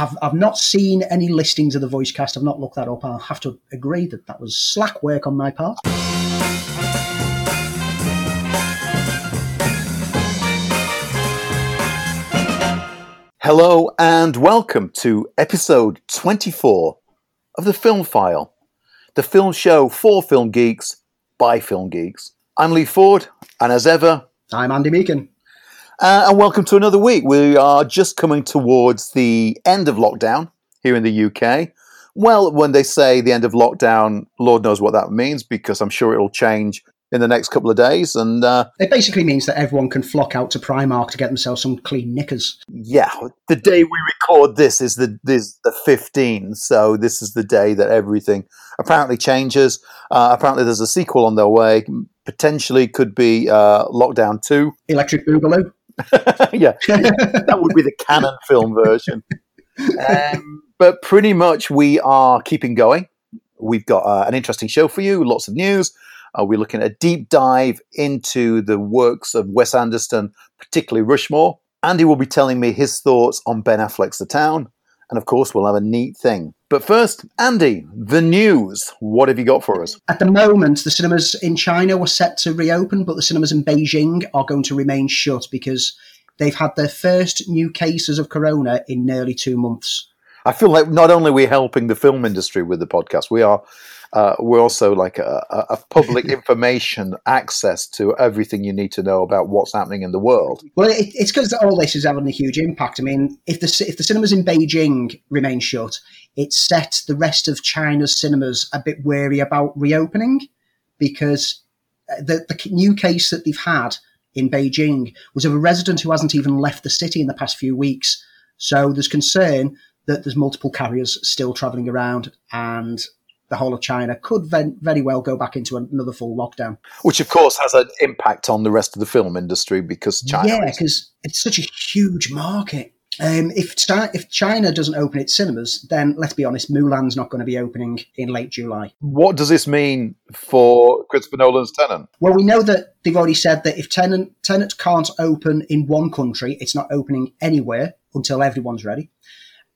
I've, I've not seen any listings of the voice cast. I've not looked that up. I'll have to agree that that was slack work on my part. Hello and welcome to episode 24 of the Film File, the film show for film geeks by film geeks. I'm Lee Ford, and as ever, I'm Andy Meakin. Uh, and welcome to another week. We are just coming towards the end of lockdown here in the UK. Well, when they say the end of lockdown, Lord knows what that means because I'm sure it'll change in the next couple of days. And uh, it basically means that everyone can flock out to Primark to get themselves some clean knickers. Yeah, the day we record this is the is the 15th, so this is the day that everything apparently changes. Uh, apparently, there's a sequel on their way. Potentially, could be uh, Lockdown Two, Electric Boogaloo. yeah, that would be the Cannon film version. Um, but pretty much, we are keeping going. We've got uh, an interesting show for you, lots of news. Uh, we're looking at a deep dive into the works of Wes Anderson, particularly Rushmore. Andy will be telling me his thoughts on Ben Affleck's The Town. And of course, we'll have a neat thing. But first, Andy, the news. What have you got for us? At the moment, the cinemas in China were set to reopen, but the cinemas in Beijing are going to remain shut because they've had their first new cases of corona in nearly two months. I feel like not only are we helping the film industry with the podcast, we are uh, we're also like a, a public information access to everything you need to know about what's happening in the world. Well, it, it's because all this is having a huge impact. I mean, if the if the cinemas in Beijing remain shut, it sets the rest of China's cinemas a bit wary about reopening because uh, the, the new case that they've had in Beijing was of a resident who hasn't even left the city in the past few weeks. So there's concern that there's multiple carriers still travelling around and the whole of China could very well go back into another full lockdown. Which, of course, has an impact on the rest of the film industry because China. Yeah, because it's such a huge market. Um, if if China doesn't open its cinemas, then let's be honest, Mulan's not going to be opening in late July. What does this mean for Christopher Nolan's Tenet? Well, we know that they've already said that if Tenet, Tenet can't open in one country, it's not opening anywhere until everyone's ready.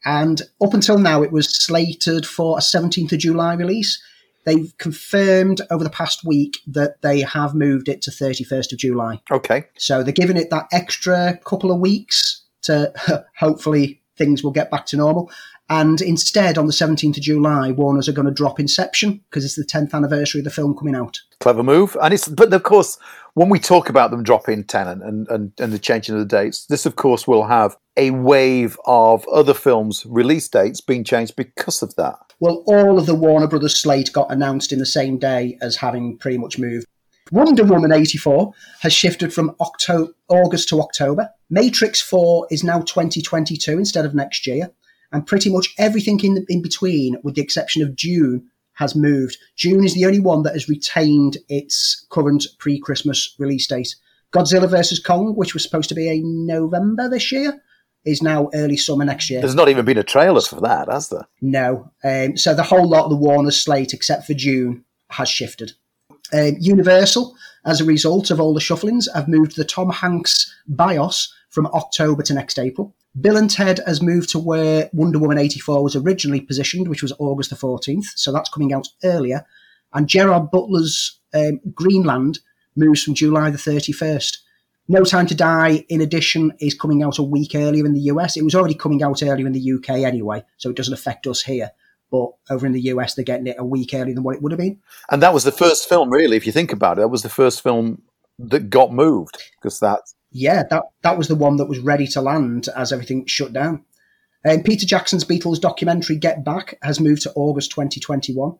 And up until now, it was slated for a 17th of July release. They've confirmed over the past week that they have moved it to 31st of July. Okay. So they're giving it that extra couple of weeks to hopefully things will get back to normal. And instead, on the 17th of July, Warner's are going to drop Inception because it's the 10th anniversary of the film coming out. Clever move. And it's, but of course, when we talk about them dropping Tenet and, and, and the changing of the dates, this, of course, will have a wave of other films' release dates being changed because of that. Well, all of the Warner Brothers slate got announced in the same day as having pretty much moved. Wonder Woman 84 has shifted from August to October. Matrix 4 is now 2022 instead of next year and pretty much everything in the, in between, with the exception of Dune, has moved. Dune is the only one that has retained its current pre-Christmas release date. Godzilla vs Kong, which was supposed to be a November this year, is now early summer next year. There's not even been a trailer for that, has there? No. Um, so the whole lot of the Warner slate, except for Dune, has shifted. Um, Universal, as a result of all the shufflings, have moved the Tom Hanks BIOS from October to next April. Bill and Ted has moved to where Wonder Woman 84 was originally positioned, which was August the 14th. So that's coming out earlier. And Gerard Butler's um, Greenland moves from July the 31st. No Time to Die, in addition, is coming out a week earlier in the US. It was already coming out earlier in the UK anyway, so it doesn't affect us here. But over in the US, they're getting it a week earlier than what it would have been. And that was the first film, really, if you think about it. That was the first film that got moved because that yeah, that that was the one that was ready to land as everything shut down. And um, Peter Jackson's Beatles documentary Get Back has moved to August 2021.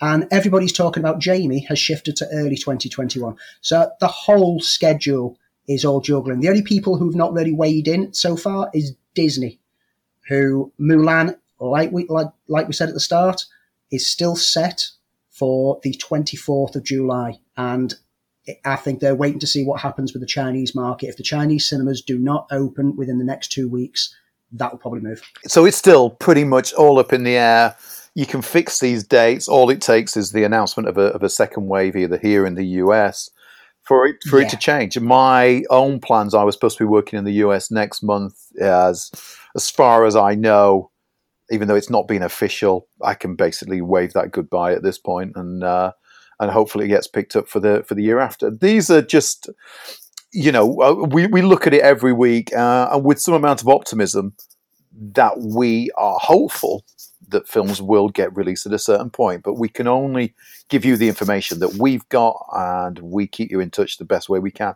And everybody's talking about Jamie has shifted to early 2021. So the whole schedule is all juggling. The only people who've not really weighed in so far is Disney, who Mulan, like we like, like we said at the start, is still set for the 24th of July. And I think they're waiting to see what happens with the Chinese market. If the Chinese cinemas do not open within the next two weeks, that will probably move. So it's still pretty much all up in the air. You can fix these dates. All it takes is the announcement of a, of a second wave, either here in the US, for it for yeah. it to change. My own plans, I was supposed to be working in the US next month. As as far as I know, even though it's not been official, I can basically wave that goodbye at this point, and uh, and hopefully it gets picked up for the for the year after. These are just, you know, uh, we we look at it every week, uh, and with some amount of optimism that we are hopeful that films will get released at a certain point, but we can only give you the information that we've got, and we keep you in touch the best way we can.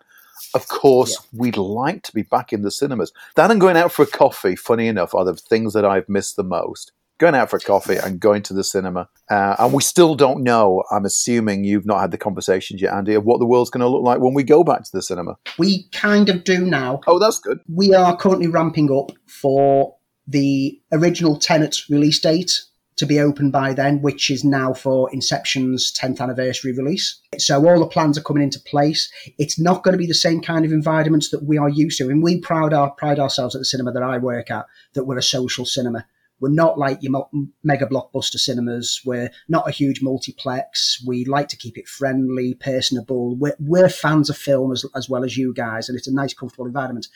Of course, yeah. we'd like to be back in the cinemas. That and going out for a coffee, funny enough, are the things that I've missed the most. Going out for a coffee and going to the cinema. Uh, and we still don't know, I'm assuming you've not had the conversations yet, Andy, of what the world's going to look like when we go back to the cinema. We kind of do now. Oh, that's good. We are currently ramping up for the original Tenet release date to be open by then, which is now for Inception's 10th anniversary release. So all the plans are coming into place. It's not going to be the same kind of environments that we are used to. And we proud, our, pride ourselves at the cinema that I work at that we're a social cinema. We're not like your mega blockbuster cinemas. We're not a huge multiplex. We like to keep it friendly, personable. We're, we're fans of film as, as well as you guys, and it's a nice, comfortable environment.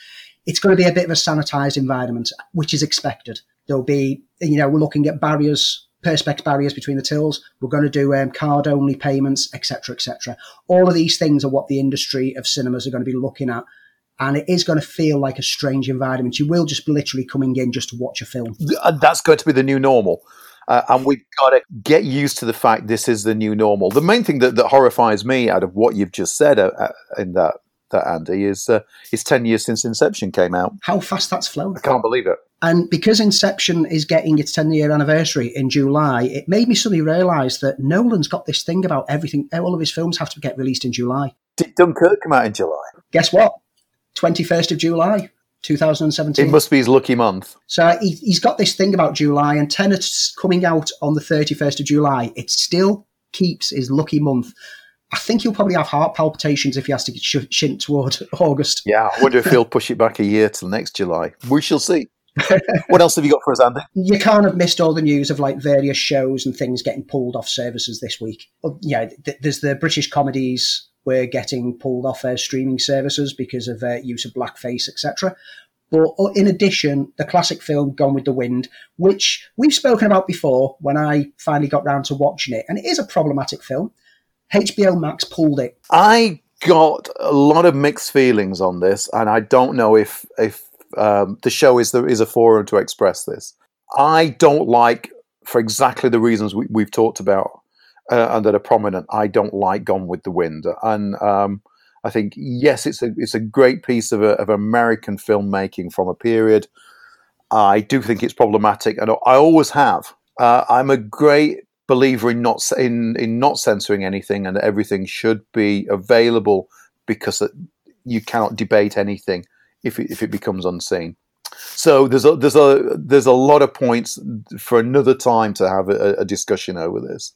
It's going to be a bit of a sanitized environment, which is expected. There'll be, you know, we're looking at barriers, perspex barriers between the tills. We're going to do um, card only payments, etc., etc. All of these things are what the industry of cinemas are going to be looking at and it is going to feel like a strange environment. You will just be literally coming in just to watch a film. Uh, that's going to be the new normal. Uh, and we've got to get used to the fact this is the new normal. The main thing that, that horrifies me out of what you've just said uh, uh in that, that Andy is uh, it's ten years since Inception came out. How fast that's flown! I can't believe it. And because Inception is getting its ten year anniversary in July, it made me suddenly realise that Nolan's got this thing about everything. All of his films have to get released in July. Did Dunkirk come out in July? Guess what? 21st of July. 2017. It must be his lucky month. So he, has got this thing about July, and Tenet's coming out on the 31st of July. It still keeps his lucky month. I think he'll probably have heart palpitations if he has to get sh- shint toward August. Yeah, I wonder if he'll push it back a year till next July. We shall see. what else have you got for us, Andy? You can't have missed all the news of like various shows and things getting pulled off services this week. Yeah, th- there's the British comedies were getting pulled off their streaming services because of their use of blackface, etc. But uh, in addition, the classic film Gone with the Wind, which we've spoken about before when I finally got round to watching it, and it is a problematic film. HBO Max pulled it. I got a lot of mixed feelings on this, and I don't know if if um, the show is the, is a forum to express this. I don't like, for exactly the reasons we, we've talked about, uh, and that are prominent. I don't like Gone with the Wind, and um, I think yes, it's a it's a great piece of, a, of American filmmaking from a period. I do think it's problematic, and I always have. Uh, I'm a great believer in not in in not censoring anything, and everything should be available because you cannot debate anything if it, if it becomes unseen. So there's a there's a there's a lot of points for another time to have a, a discussion over this.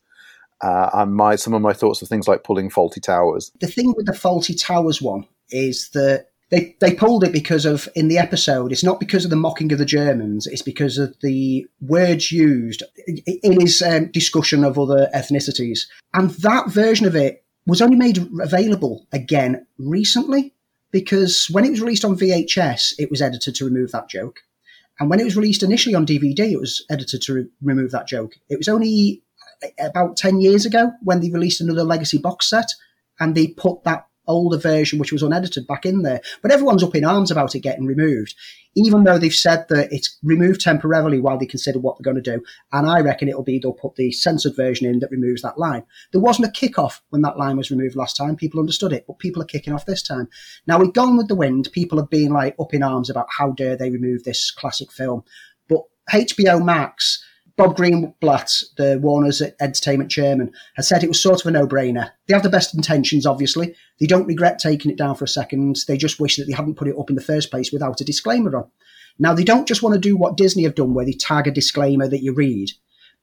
Uh, and my some of my thoughts are things like pulling Fawlty Towers. The thing with the Fawlty Towers one is that they they pulled it because of in the episode. It's not because of the mocking of the Germans. It's because of the words used in his um, discussion of other ethnicities, and that version of it was only made available again recently because when it was released on VHS, it was edited to remove that joke. And when it was released initially on DVD, it was edited to re- remove that joke. It was only about 10 years ago when they released another legacy box set and they put that older version, which was unedited, back in there. But everyone's up in arms about it getting removed, even though they've said that it's removed temporarily while they consider what they're going to do. And I reckon it'll be they'll put the censored version in that removes that line. There wasn't a kick-off when that line was removed last time. People understood it, but people are kicking off this time. Now, we've gone with the wind. People have been like up in arms about how dare they remove this classic film. But HBO Max Bob Greenblatt, the Warner's entertainment chairman, has said it was sort of a no-brainer. They have the best intentions, obviously. They don't regret taking it down for a second. They just wish that they hadn't put it up in the first place without a disclaimer on. Now, they don't just want to do what Disney have done, where they tag a disclaimer that you read.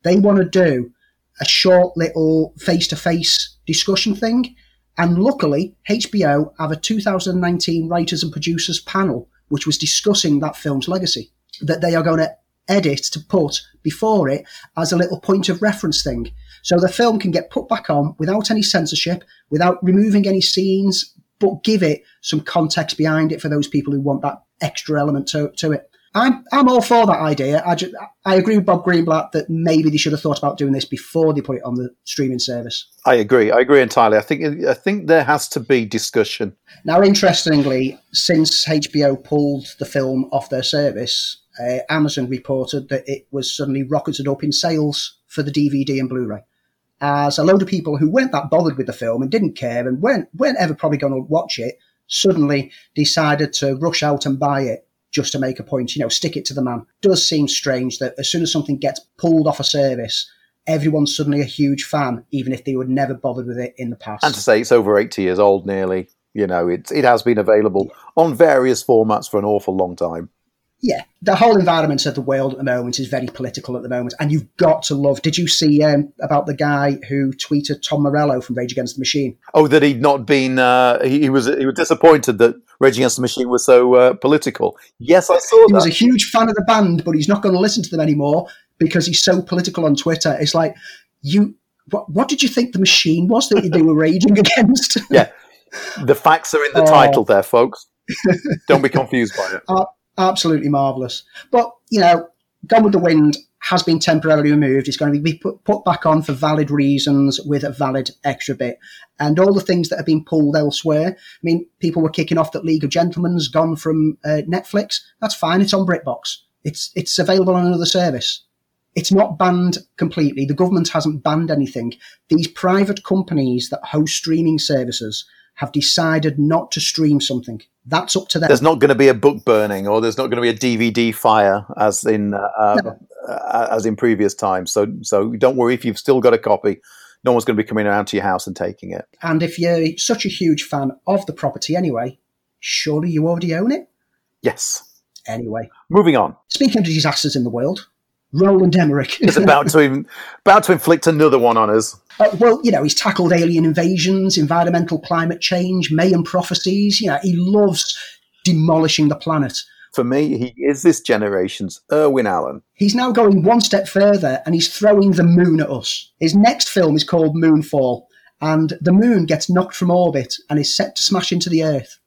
They want to do a short little face-to-face discussion thing. And luckily, HBO have a 2019 writers and producers panel, which was discussing that film's legacy, that they are going to edit to put before it as a little point of reference thing. So the film can get put back on without any censorship, without removing any scenes, but give it some context behind it for those people who want that extra element to, to it. I'm I'm all for that idea. I just, I agree with Bob Greenblatt that maybe they should have thought about doing this before they put it on the streaming service. I agree. I agree entirely. I think I think there has to be discussion. Now, interestingly, since HBO pulled the film off their service, uh, Amazon reported that it was suddenly rocketed up in sales for the DVD and Blu-ray. As a load of people who weren't that bothered with the film and didn't care and weren't weren't ever probably going to watch it suddenly decided to rush out and buy it just to make a point, you know, stick it to the man. Does seem strange that as soon as something gets pulled off a service, everyone's suddenly a huge fan, even if they were never bothered with it in the past. And to say it's over 80 years old nearly, you know, it, it has been available on various formats for an awful long time yeah, the whole environment of the world at the moment is very political at the moment, and you've got to love. Did you see um, about the guy who tweeted Tom Morello from Rage Against the Machine? Oh, that he'd not been. Uh, he, he, was he was disappointed that Rage Against the Machine was so uh, political. Yes, I saw. He that. was a huge fan of the band, but he's not going to listen to them anymore because he's so political on Twitter. It's like you. What, what did you think the machine was that they were raging against? yeah, the facts are in the oh. title there, folks. Don't be confused by it. Absolutely marvellous. But, you know, Gone with the Wind has been temporarily removed. It's going to be put, put back on for valid reasons with a valid extra bit. And all the things that have been pulled elsewhere. I mean, people were kicking off that League of Gentlemen's gone from uh, Netflix. That's fine. It's on BritBox. It's, it's available on another service. It's not banned completely. The government hasn't banned anything. These private companies that host streaming services have decided not to stream something. That's up to them. There's not going to be a book burning, or there's not going to be a DVD fire, as in uh, um, no. uh, as in previous times. So, so don't worry if you've still got a copy. No one's going to be coming around to your house and taking it. And if you're such a huge fan of the property anyway, surely you already own it. Yes. Anyway, moving on. Speaking of disasters in the world, Roland Emmerich is about to about to inflict another one on us. Uh, well, you know, he's tackled alien invasions, environmental climate change, Mayan prophecies. You know, he loves demolishing the planet. For me, he is this generation's Irwin Allen. He's now going one step further and he's throwing the moon at us. His next film is called Moonfall, and the moon gets knocked from orbit and is set to smash into the Earth.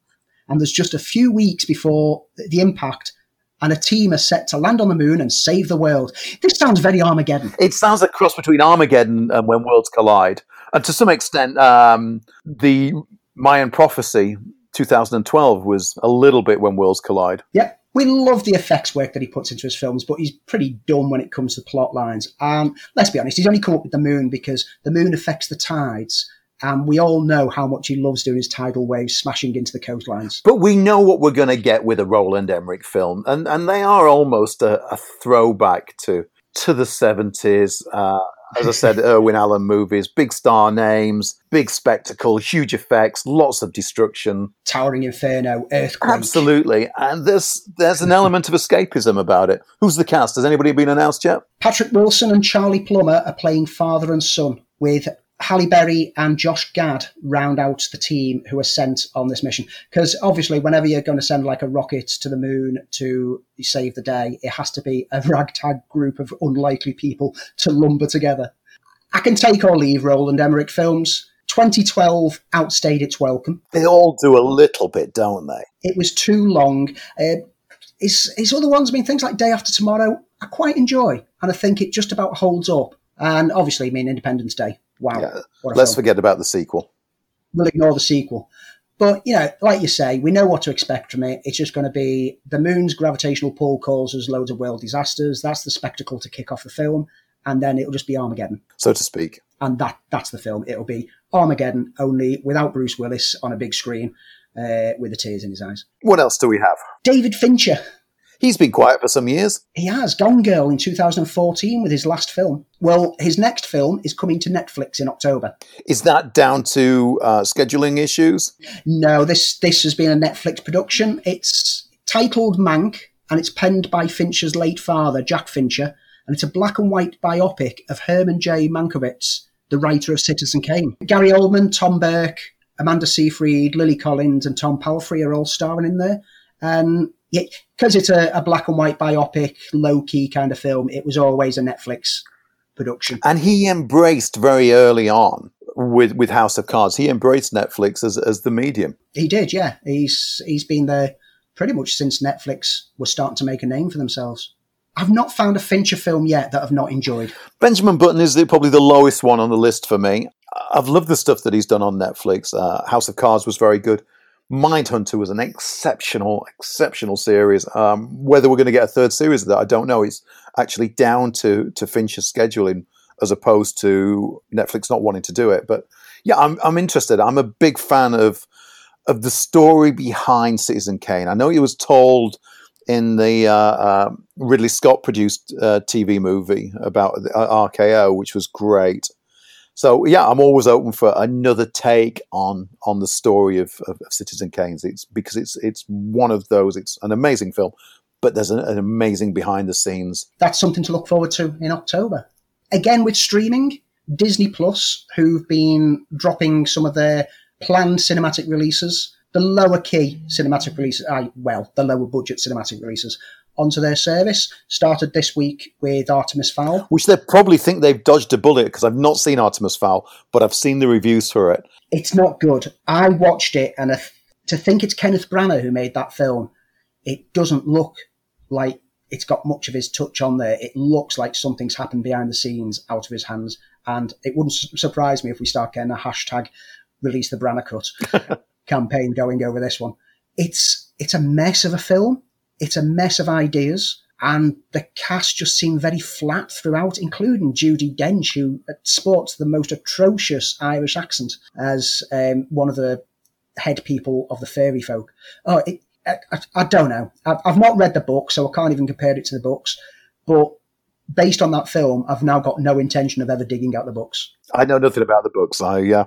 And there's just a few weeks before the impact and a team are set to land on the moon and save the world. This sounds very Armageddon. It sounds a cross between Armageddon and When Worlds Collide. And to some extent, um, the Mayan prophecy 2012 was a little bit When Worlds Collide. Yeah. We love the effects work that he puts into his films, but he's pretty dumb when it comes to plot lines. And um, let's be honest, he's only come up with the moon because the moon affects the tides and we all know how much he loves doing his tidal waves smashing into the coastlines. But we know what we're going to get with a Roland Emmerich film, and and they are almost a, a throwback to to the seventies. Uh, as I said, Irwin Allen movies, big star names, big spectacle, huge effects, lots of destruction, towering inferno, earthquake. Absolutely, and there's there's an element of escapism about it. Who's the cast? Has anybody been announced yet? Patrick Wilson and Charlie Plummer are playing father and son, with Halle Berry and Josh Gad round out the team who are sent on this mission. Because obviously, whenever you're going to send like a rocket to the moon to save the day, it has to be a ragtag group of unlikely people to lumber together. I can take or leave Roland Emmerich films. 2012 outstayed its welcome. They all do a little bit, don't they? It was too long. Uh, his, his other ones, I mean, things like Day After Tomorrow, I quite enjoy. And I think it just about holds up. And obviously, I mean, Independence Day wow. Yeah. Let's film. forget about the sequel. We'll ignore the sequel. But, you know, like you say, we know what to expect from it. It's just going to be the moon's gravitational pull causes loads of world disasters. That's the spectacle to kick off the film. And then it'll just be Armageddon. So to speak. And that that's the film. It'll be Armageddon, only without Bruce Willis on a big screen uh, with the tears in his eyes. What else do we have? David Fincher He's been quiet for some years. He has. Gone Girl in 2014 with his last film. Well, his next film is coming to Netflix in October. Is that down to uh, scheduling issues? No, this this has been a Netflix production. It's titled Mank, and it's penned by Fincher's late father, Jack Fincher, and it's a black and white biopic of Herman J. Mankiewicz, the writer of Citizen Kane. Gary Oldman, Tom Burke, Amanda Seyfried, Lily Collins, and Tom Pelphrey are all starring in there. And because it's a, a, black and white biopic, low key kind of film, it was always a Netflix production. And he embraced very early on with with House of Cards. He embraced Netflix as as the medium. He did, yeah. He's he's been there pretty much since Netflix was starting to make a name for themselves. I've not found a Fincher film yet that I've not enjoyed. Benjamin Button is the, probably the lowest one on the list for me. I've loved the stuff that he's done on Netflix. Uh, House of Cards was very good. Mindhunter was an exceptional, exceptional series. Um, whether we're going to get a third series of that, I don't know. It's actually down to to Fincher's scheduling as opposed to Netflix not wanting to do it. But yeah, I'm I'm interested. I'm a big fan of of the story behind Citizen Kane. I know he was told in the uh, uh, Ridley Scott produced uh, TV movie about uh, RKO, which was great. So yeah, I'm always open for another take on on the story of, of, of Citizen Kane. It's because it's it's one of those. It's an amazing film, but there's an, an amazing behind the scenes. That's something to look forward to in October. Again with streaming, Disney Plus, who've been dropping some of their planned cinematic releases, the lower key cinematic releases, uh, well, the lower budget cinematic releases onto their service. Started this week with Artemis Fowl. Which they probably think they've dodged a bullet because I've not seen Artemis Fowl, but I've seen the reviews for it. It's not good. I watched it, and if, to think it's Kenneth Branagh who made that film, it doesn't look like it's got much of his touch on there. It looks like something's happened behind the scenes out of his hands. And it wouldn't surprise me if we start getting a hashtag release the Branagh cut campaign going over this one. It's it's a mess of a film it's a mess of ideas, and the cast just seemed very flat throughout, including Judi Dench, who sports the most atrocious Irish accent as um, one of the head people of the fairy folk. Oh, it, I, I, don't know. I've, I've not read the book, so I can't even compare it to the books. But based on that film, I've now got no intention of ever digging out the books. I know nothing about the books. I uh,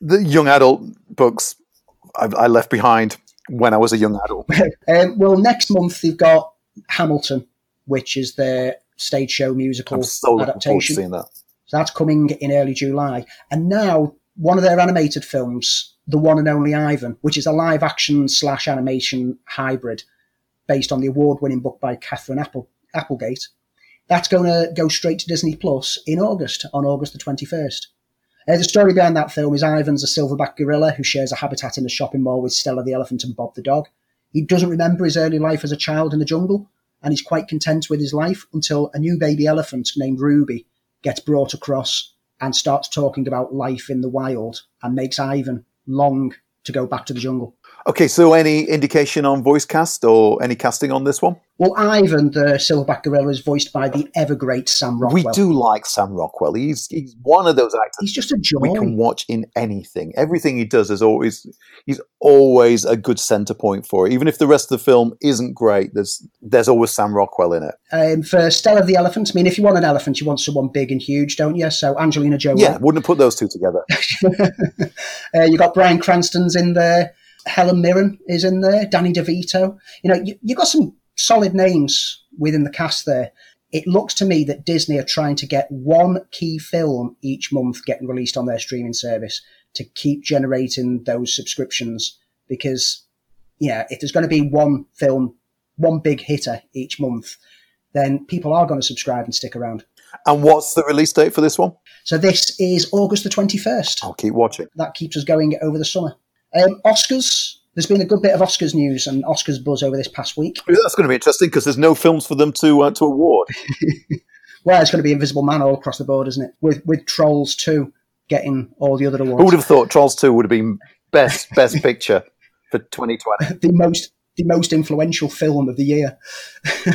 the young adult books I, I left behind when I was a young adult. um, well, next month they've got Hamilton, which is their stage show musical I'm so adaptation. that. So that's coming in early July. And now one of their animated films, The One and Only Ivan, which is a live action slash animation hybrid based on the award winning book by Katherine Apple, Applegate. That's going to go straight to Disney Plus in August, on August the 21st. Uh, the story behind that film is Ivan's a silverback gorilla who shares a habitat in a shopping mall with Stella the elephant and Bob the dog. He doesn't remember his early life as a child in the jungle, and he's quite content with his life until a new baby elephant named Ruby gets brought across and starts talking about life in the wild and makes Ivan long to go back to the jungle. Okay, so any indication on voice cast or any casting on this one? Well, Ivan, the silverback gorilla, is voiced by the ever great Sam Rockwell. We do like Sam Rockwell. He's he's one of those actors. He's just a joy. We can watch in anything. Everything he does is always he's always a good centre point for it. Even if the rest of the film isn't great, there's there's always Sam Rockwell in it. Um, for Stella the elephant, I mean, if you want an elephant, you want someone big and huge, don't you? So Angelina Jolie. Yeah, wouldn't have put those two together. uh, you got Bryan Cranston's in there. Helen Mirren is in there, Danny DeVito. You know, you, you've got some solid names within the cast there. It looks to me that Disney are trying to get one key film each month getting released on their streaming service to keep generating those subscriptions because, yeah, if there's going to be one film, one big hitter each month, then people are going to subscribe and stick around. And what's the release date for this one? So this is August the 21st. I'll keep watching. That keeps us going over the summer. Um, Oscars. There's been a good bit of Oscars news and Oscars buzz over this past week. That's going to be interesting because there's no films for them to uh, to award. well, it's going to be Invisible Man all across the board, isn't it? With with Trolls two getting all the other awards. Who would have thought Trolls two would have been best best picture for 2020? the most the most influential film of the year.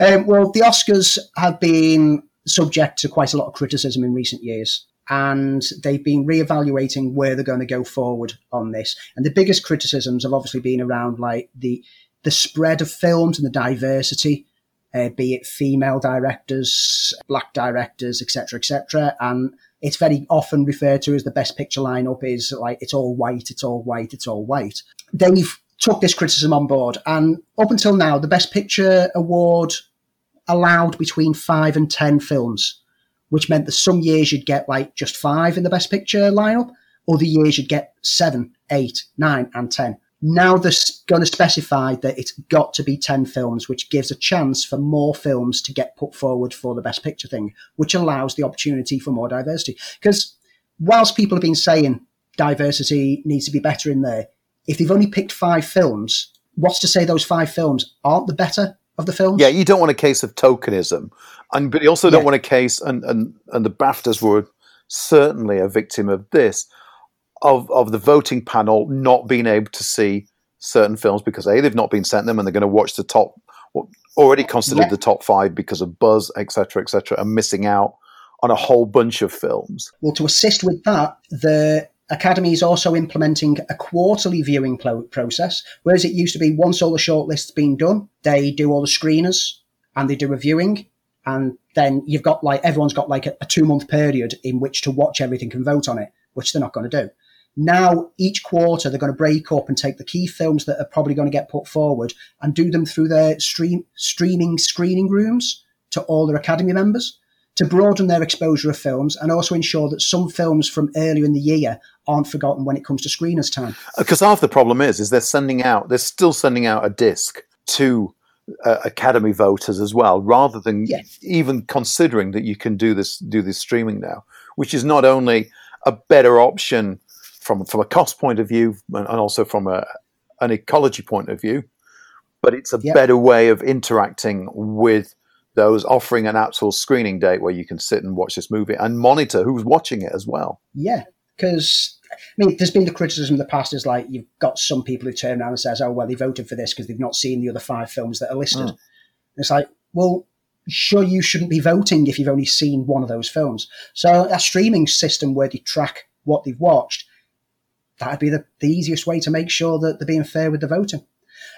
um, well, the Oscars have been subject to quite a lot of criticism in recent years and they've been reevaluating where they're going to go forward on this. And the biggest criticisms have obviously been around like the the spread of films and the diversity, uh, be it female directors, black directors, etc., etc. And it's very often referred to as the best picture lineup is like it's all white, it's all white, it's all white. They've took this criticism on board, and up until now, the best picture award allowed between five and ten films which meant that some years you'd get like just five in the best picture lineup, other years you'd get seven, eight, nine, and ten. Now they're going to specify that it's got to be 10 films, which gives a chance for more films to get put forward for the best picture thing, which allows the opportunity for more diversity. Because whilst people have been saying diversity needs to be better in there, if they've only picked five films, what's to say those five films aren't the better of the films? Yeah, you don't want a case of tokenism, and but you also don't Yeah. want a case, and and and the Baftas were certainly a victim of this, of of the voting panel not being able to see certain films because a they've not been sent them, and they're going to watch the top, already considered Yeah. the top five because of buzz, etc., etc., and missing out on a whole bunch of films. Well, to assist with that, the Academy is also implementing a quarterly viewing process, whereas it used to be once all the shortlist's been done, they do all the screeners and they do a viewing, and then you've got like everyone's got like a, a two month period in which to watch everything and vote on it, which they're not going to do. Now, each quarter, they're going to break up and take the key films that are probably going to get put forward and do them through their stream streaming screening rooms to all their Academy members to broaden their exposure of films and also ensure that some films from earlier in the year aren't forgotten when it comes to screeners time. Because half the problem is, is they're sending out, they're still sending out a disc to uh, Academy voters as well, rather than Yeah. even considering that you can do this, do this streaming now, which is not only a better option from from a cost point of view and also from a an ecology point of view, but it's a Yeah. better way of interacting with those, offering an actual screening date where you can sit and watch this movie and monitor who's watching it as well. Yeah, because I mean, there's been the criticism in the past is like you've got some people who turn around and says, "Oh, well, they voted for this because they've not seen the other five films that are listed." Mm. It's like, well, sure, you shouldn't be voting if you've only seen one of those films. So a streaming system where they track what they've watched, that'd be the, the easiest way to make sure that they're being fair with the voting.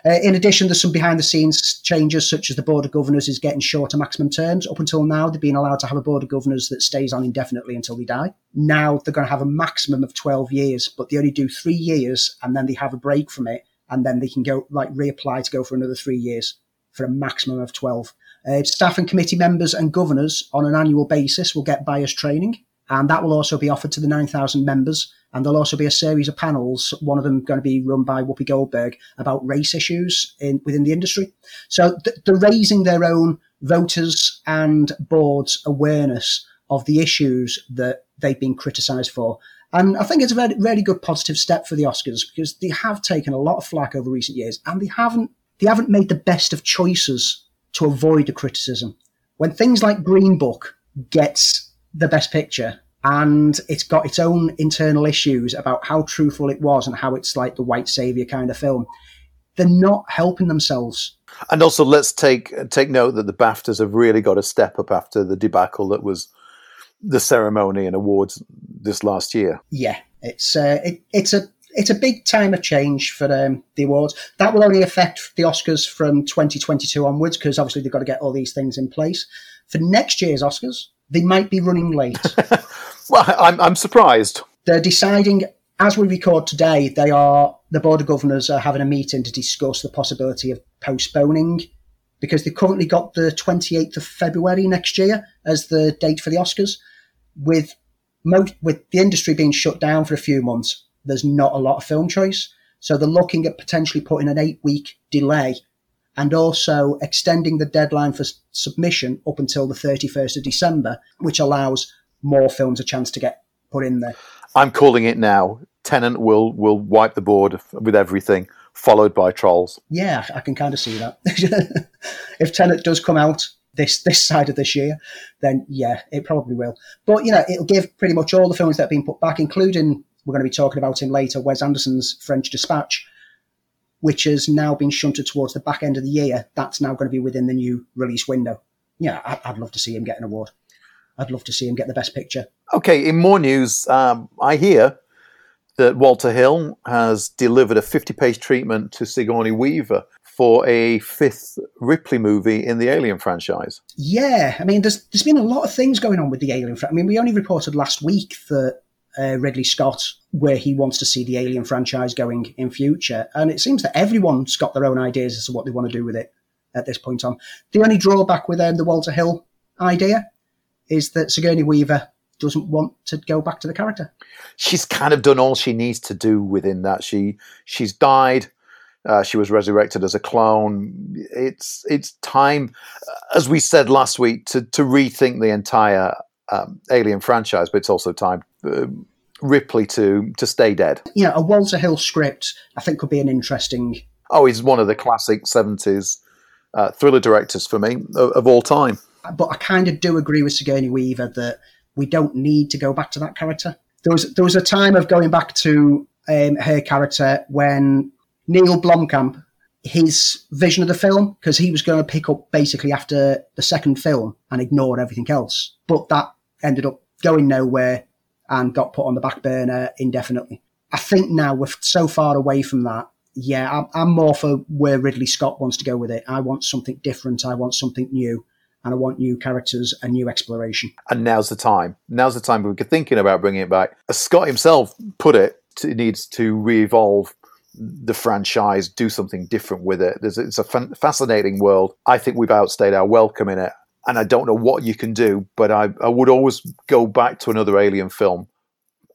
Uh, in addition, there's some behind the scenes changes, such as the Board of Governors is getting shorter maximum terms. Up until now, they've been allowed to have a Board of Governors that stays on indefinitely until they die. Now they're going to have a maximum of 12 years, but they only do three years and then they have a break from it and then they can go, like, reapply to go for another three years for a maximum of 12. Uh, staff and committee members and governors on an annual basis will get bias training, and that will also be offered to the 9,000 members. And there'll also be a series of panels, one of them going to be run by Whoopi Goldberg, about race issues in, within the industry. So th- they're raising their own voters and boards' awareness of the issues that they've been criticised for. And I think it's a very, really good positive step for the Oscars because they have taken a lot of flack over recent years and they haven't they haven't made the best of choices to avoid the criticism. When things like Green Book gets the best picture and it's got its own internal issues about how truthful it was and how it's like the white savior kind of film, they're not helping themselves. And also, let's take take note that the BAFTAs have really got to step up after the debacle that was the ceremony and awards this last year. Yeah, it's uh, it, it's a it's a big time of change for um, the awards. That will only affect the Oscars from 2022 onwards because obviously they've got to get all these things in place. For next year's Oscars, they might be running late. Well, I'm I'm surprised. They're deciding as we record today. They are the board of governors are having a meeting to discuss the possibility of postponing because they've currently got the 28th of February next year as the date for the Oscars. With most, with the industry being shut down for a few months, there's not a lot of film choice. So they're looking at potentially putting an eight week delay and also extending the deadline for submission up until the 31st of December, which allows more films a chance to get put in there. I'm calling it now. Tenet will will wipe the board with everything, followed by Trolls. Yeah, I can kind of see that. if Tenet does come out this this side of this year, then yeah, it probably will. But you know, it'll give pretty much all the films that have been put back, including we're going to be talking about him later, Wes Anderson's French Dispatch, which has now been shunted towards the back end of the year. That's now going to be within the new release window. Yeah, I'd love to see him get an award. I'd love to see him get the best picture. Okay, in more news, um, I hear that Walter Hill has delivered a 50 page treatment to Sigourney Weaver for a fifth Ripley movie in the Alien franchise. Yeah, I mean, there's there's been a lot of things going on with the Alien. Fra- I mean, we only reported last week that uh, Ridley Scott, where he wants to see the Alien franchise going in future, and it seems that everyone's got their own ideas as to what they want to do with it at this point on. The only drawback with um, the Walter Hill idea is that Sigourney Weaver doesn't want to go back to the character. She's kind of done all she needs to do within that. She she's died. Uh, she was resurrected as a clone. It's it's time, as we said last week, to to rethink the entire um, Alien franchise. But it's also time uh, Ripley to to stay dead. Yeah, a Walter Hill script, I think, could be an interesting Oh, he's one of the classic seventies uh, thriller directors for me of, of all time. But I kind of do agree with Sigourney Weaver that we don't need to go back to that character. There was there was a time of going back to um, her character when Neil Blomkamp, his vision of the film, because he was going to pick up basically after the second film and ignore everything else, but that ended up going nowhere and got put on the back burner indefinitely. I think now we're so far away from that. Yeah, I'm, I'm more for where Ridley Scott wants to go with it. I want something different. I want something new and I want new characters and new exploration. And now's the time. Now's the time we're thinking about bringing it back. As Scott himself put it, it needs to re-evolve the franchise, do something different with it. There's, it's a fascinating world. I think we've outstayed our welcome in it. And I don't know what you can do, but I, I would always go back to another Alien film.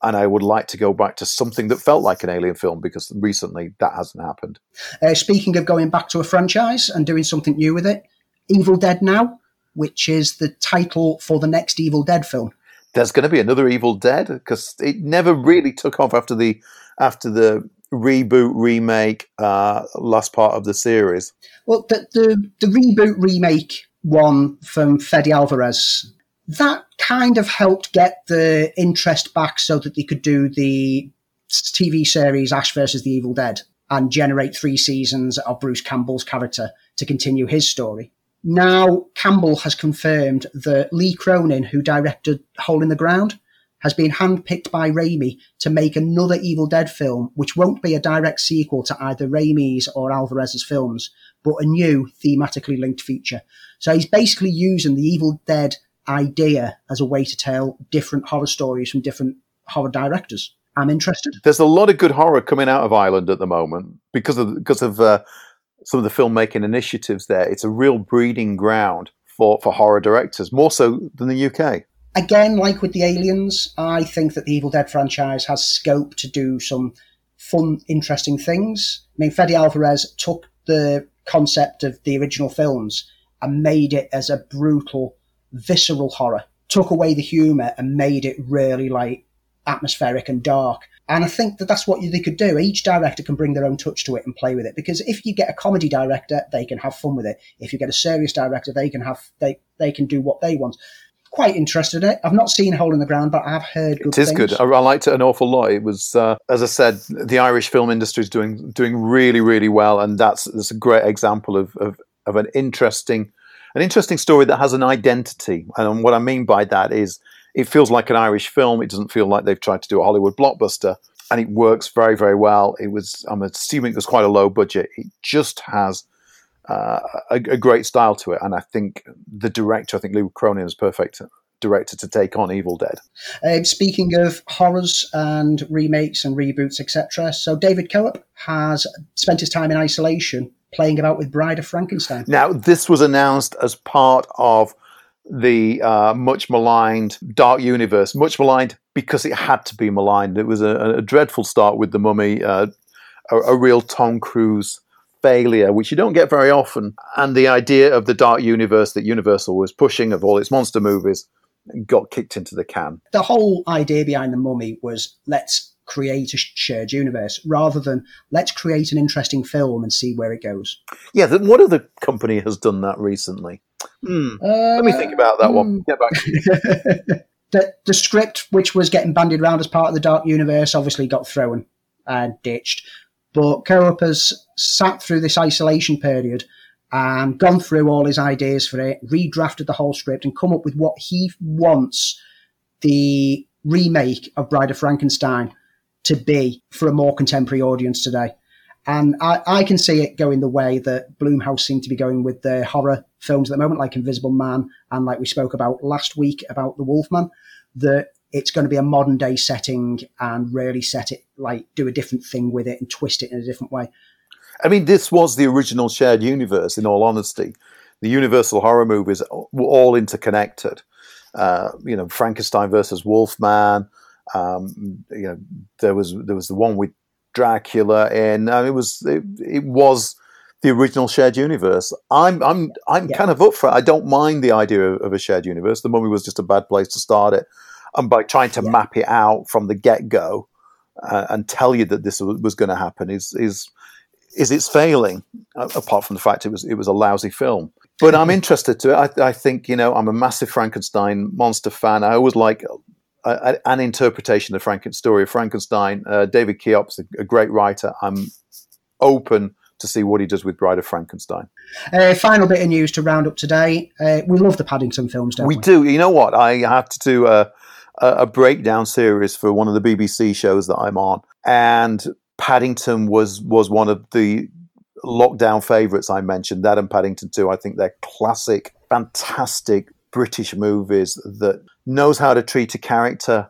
And I would like to go back to something that felt like an Alien film because recently that hasn't happened. Uh, speaking of going back to a franchise and doing something new with it, Evil Dead Now which is the title for the next Evil Dead film. There's going to be another Evil Dead because it never really took off after the after the reboot remake uh, last part of the series. Well, the, the the reboot remake one from Fede Alvarez that kind of helped get the interest back so that they could do the TV series Ash versus the Evil Dead and generate three seasons of Bruce Campbell's character to continue his story. Now, Campbell has confirmed that Lee Cronin, who directed Hole in the Ground, has been handpicked by Raimi to make another Evil Dead film, which won't be a direct sequel to either Raimi's or Alvarez's films, but a new thematically linked feature. So he's basically using the Evil Dead idea as a way to tell different horror stories from different horror directors. I'm interested. There's a lot of good horror coming out of Ireland at the moment because of because of uh, some of the filmmaking initiatives there. It's a real breeding ground for, for horror directors, more so than the UK. Again, like with the Aliens, I think that the Evil Dead franchise has scope to do some fun, interesting things. I mean, Freddy Alvarez took the concept of the original films and made it as a brutal, visceral horror, took away the humour and made it really like atmospheric and dark. And I think that that's what they could do. Each director can bring their own touch to it and play with it. Because if you get a comedy director, they can have fun with it. If you get a serious director, they can have they they can do what they want. Quite interested in it. I've not seen Hole in the Ground, but I've heard good. It is things. good. I, I, liked it an awful lot. It was, uh, as I said, the Irish film industry is doing doing really really well, and that's that's a great example of, of of an interesting an interesting story that has an identity. And what I mean by that is it feels like an Irish film. It doesn't feel like they've tried to do a Hollywood blockbuster, and it works very, very well. It was, I'm assuming, it was quite a low budget. It just has uh, a, a, great style to it, and I think the director, I think Lee Cronin, is perfect director to take on Evil Dead. Uh, speaking of horrors and remakes and reboots, etc., so David Koepp has spent his time in isolation playing about with Bride of Frankenstein. Now, this was announced as part of the uh, much maligned Dark Universe, much maligned because it had to be maligned. It was a, a dreadful start with the Mummy, uh, a, a, real Tom Cruise failure, which you don't get very often. And the idea of the Dark Universe that Universal was pushing of all its monster movies got kicked into the can. The whole idea behind the Mummy was let's create a shared universe rather than let's create an interesting film and see where it goes. Yeah, what other company has done that recently? Hmm. Uh, Let me think about that one. Hmm. Get back. the, the script, which was getting bandied around as part of the Dark Universe, obviously got thrown and ditched. But Koepp has sat through this isolation period and gone through all his ideas for it, redrafted the whole script, and come up with what he wants the remake of Bride of Frankenstein to be for a more contemporary audience today. And I, I can see it going the way that Blumhouse seem to be going with their horror films at the moment, like Invisible Man, and like we spoke about last week about The Wolfman, that it's going to be a modern day setting and really set it like do a different thing with it and twist it in a different way. I mean, this was the original shared universe. In all honesty, the Universal horror movies were all interconnected. Uh, you know, Frankenstein versus Wolfman. Um, you know, there was there was the one with Dracula in. and it was it, it, was the original shared universe. I'm I'm I'm yeah. kind of up for it. I don't mind the idea of, a shared universe. The Mummy was just a bad place to start it, and by trying to yeah. map it out from the get go uh, and tell you that this was, was going to happen is is is its failing, apart from the fact it was it was a lousy film. But I'm interested to it. I, I think you know I'm a massive Frankenstein monster fan. I always like an interpretation of the Franken story of Frankenstein. Uh, David Koepp's a, a great writer. I'm open to see what he does with Bride of Frankenstein. Uh, final bit of news to round up today. Uh, we love the Paddington films, don't we? We do. You know what? I had to do a, a breakdown series for one of the BBC shows that I'm on, and Paddington was was one of the lockdown favourites I mentioned. That and Paddington 2. I think they're classic, fantastic British movies that knows how to treat a character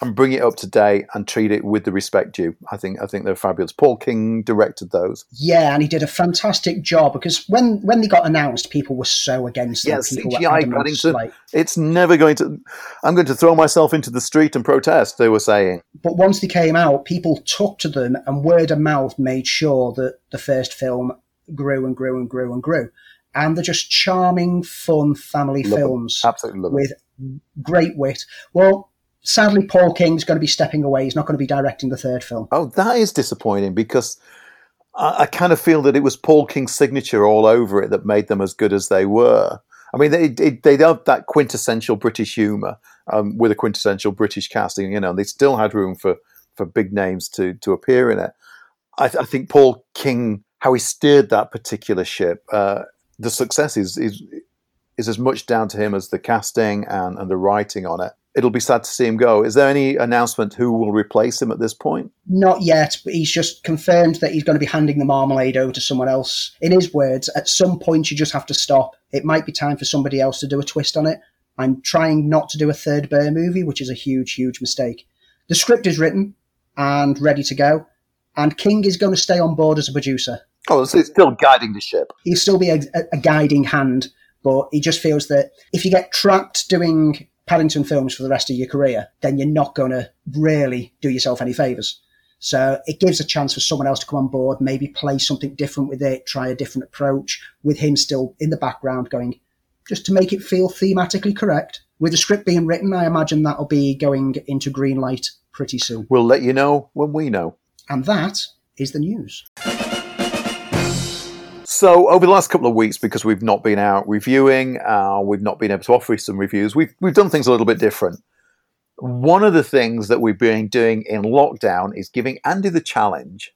and bring it up to date and treat it with the respect due. I think I think they're fabulous. Paul King directed those. Yeah, and he did a fantastic job because when when they got announced, people were so against them. Yes, people CGI Paddington. Like, it's never going to. I'm going to throw myself into the street and protest. They were saying. But once they came out, people took to them, and word of mouth made sure that the first film grew and grew and grew and grew. And they're just charming, fun family love films. Absolutely, with great wit. Well, sadly, Paul King's going to be stepping away. He's not going to be directing the third film. Oh, that is disappointing because I, I, kind of feel that it was Paul King's signature all over it that made them as good as they were. I mean, they they, have that quintessential British humour um, with a quintessential British casting. You know, and they still had room for for big names to to appear in it. I, I think Paul King, how he steered that particular ship, uh, the success is, is is as much down to him as the casting and, and the writing on it it'll be sad to see him go. Is there any announcement who will replace him at this point? Not yet, but he's just confirmed that he's going to be handing the marmalade over to someone else. In his words, at some point you just have to stop. It might be time for somebody else to do a twist on it. I'm trying not to do a third Bear movie, which is a huge, huge mistake. The script is written and ready to go, and King is going to stay on board as a producer. Oh, so he's still guiding the ship. He'll still be a, a guiding hand, but he just feels that if you get trapped doing Paddington films for the rest of your career, then you're not going to really do yourself any favours. So it gives a chance for someone else to come on board, maybe play something different with it, try a different approach, with him still in the background going, just to make it feel thematically correct. With the script being written, I imagine that'll be going into green light pretty soon. We'll let you know when we know. And that is the news. So over the last couple of weeks, because we've not been out reviewing, uh, we've not been able to offer you some reviews. We've we've done things a little bit different. One of the things that we've been doing in lockdown is giving Andy the challenge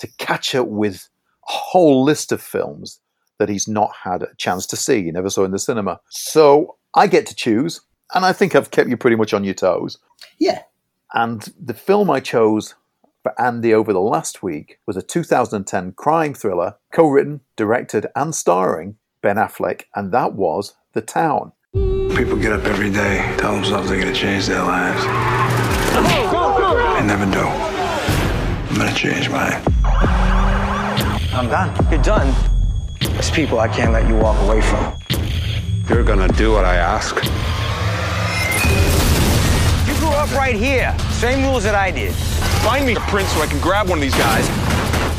to catch up with a whole list of films that he's not had a chance to see, he never saw in the cinema. So I get to choose, and I think I've kept you pretty much on your toes. Yeah. And the film I chose for Andy over the last week was a 2010 crime thriller co written, directed, and starring Ben Affleck, and that was The Town. People get up every day, tell themselves they're going to change their lives. They never do. I'm going to change mine. I'm done. You're done. There's people I can't let you walk away from. You're going to do what I ask. You grew up right here. Same rules that I did. Find me a print so I can grab one of these guys.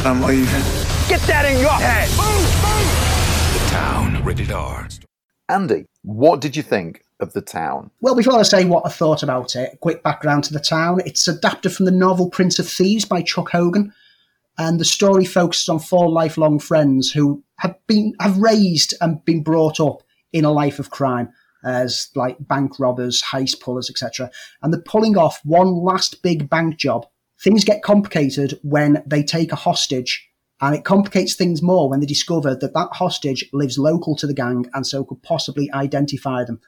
I'm leaving. Get that in your head. Boom, boom. The town, rated R. Andy, what did you think of The Town? Well, before I say what I thought about it, quick background to The Town. It's adapted from the novel Prince of Thieves by Chuck Hogan, and the story focuses on four lifelong friends who have been have raised and been brought up in a life of crime as like bank robbers, heist pullers, etc. And they're pulling off one last big bank job things get complicated when they take a hostage and it complicates things more when they discover that that hostage lives local to the gang and so could possibly identify them.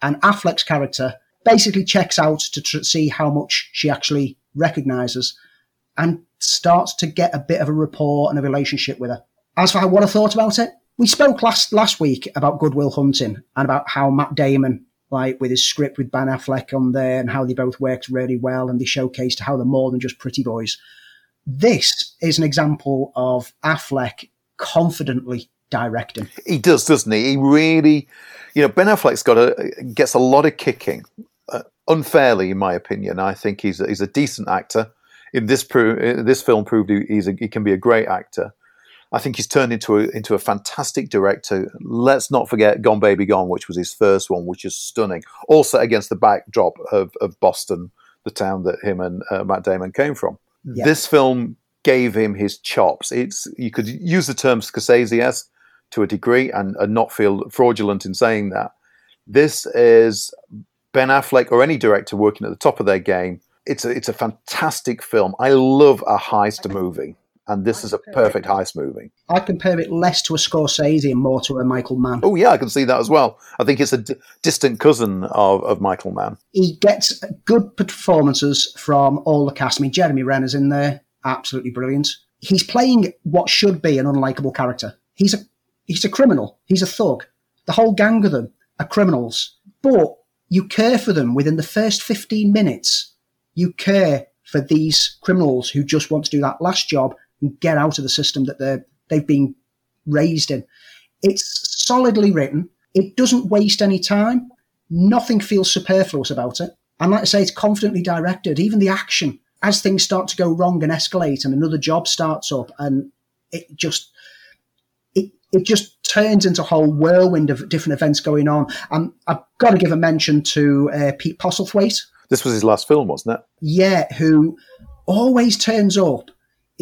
And Affleck's character basically checks out to tr- see how much she actually recognizes and starts to get a bit of a rapport and a relationship with her. As for what I thought about it, we spoke last last week about Good Will Hunting and about how Matt Damon like with his script with Ben Affleck on there and how they both worked really well and they showcased how they're more than just pretty boys. This is an example of Affleck confidently directing. He does, doesn't he? He really, you know, Ben Affleck's got a gets a lot of kicking, uh, unfairly, in my opinion. I think he's a, he's a decent actor. In this pro- this film proved he, he's a, he can be a great actor. I think he's turned into a into a fantastic director. Let's not forget Gone Baby Gone, which was his first one, which is stunning. Also against the backdrop of, of Boston, the town that him and uh, Matt Damon came from. Yeah. This film gave him his chops. It's you could use the term Scorsese to a degree and, and not feel fraudulent in saying that. This is Ben Affleck or any director working at the top of their game. It's a, it's a fantastic film. I love a heist movie, and this is a perfect heist movie. I compare it less to a Scorsese and more to a Michael Mann. Oh yeah, I can see that as well. I think it's a d- distant cousin of, of Michael Mann. He gets good performances from all the cast. I mean, Jeremy Renner's in there, absolutely brilliant. He's playing what should be an unlikable character. He's a he's a criminal. He's a thug. The whole gang of them are criminals, but you care for them within the first 15 minutes. You care for these criminals who just want to do that last job and get out of the system that they're, they've been raised in. It's solidly written. It doesn't waste any time. Nothing feels superfluous about it. And like I say, it's confidently directed. Even the action, as things start to go wrong and escalate and another job starts up and it just it it just turns into a whole whirlwind of different events going on. And I've got to give a mention to uh, Pete Postlethwaite. This was his last film, wasn't it? Yeah, who always turns up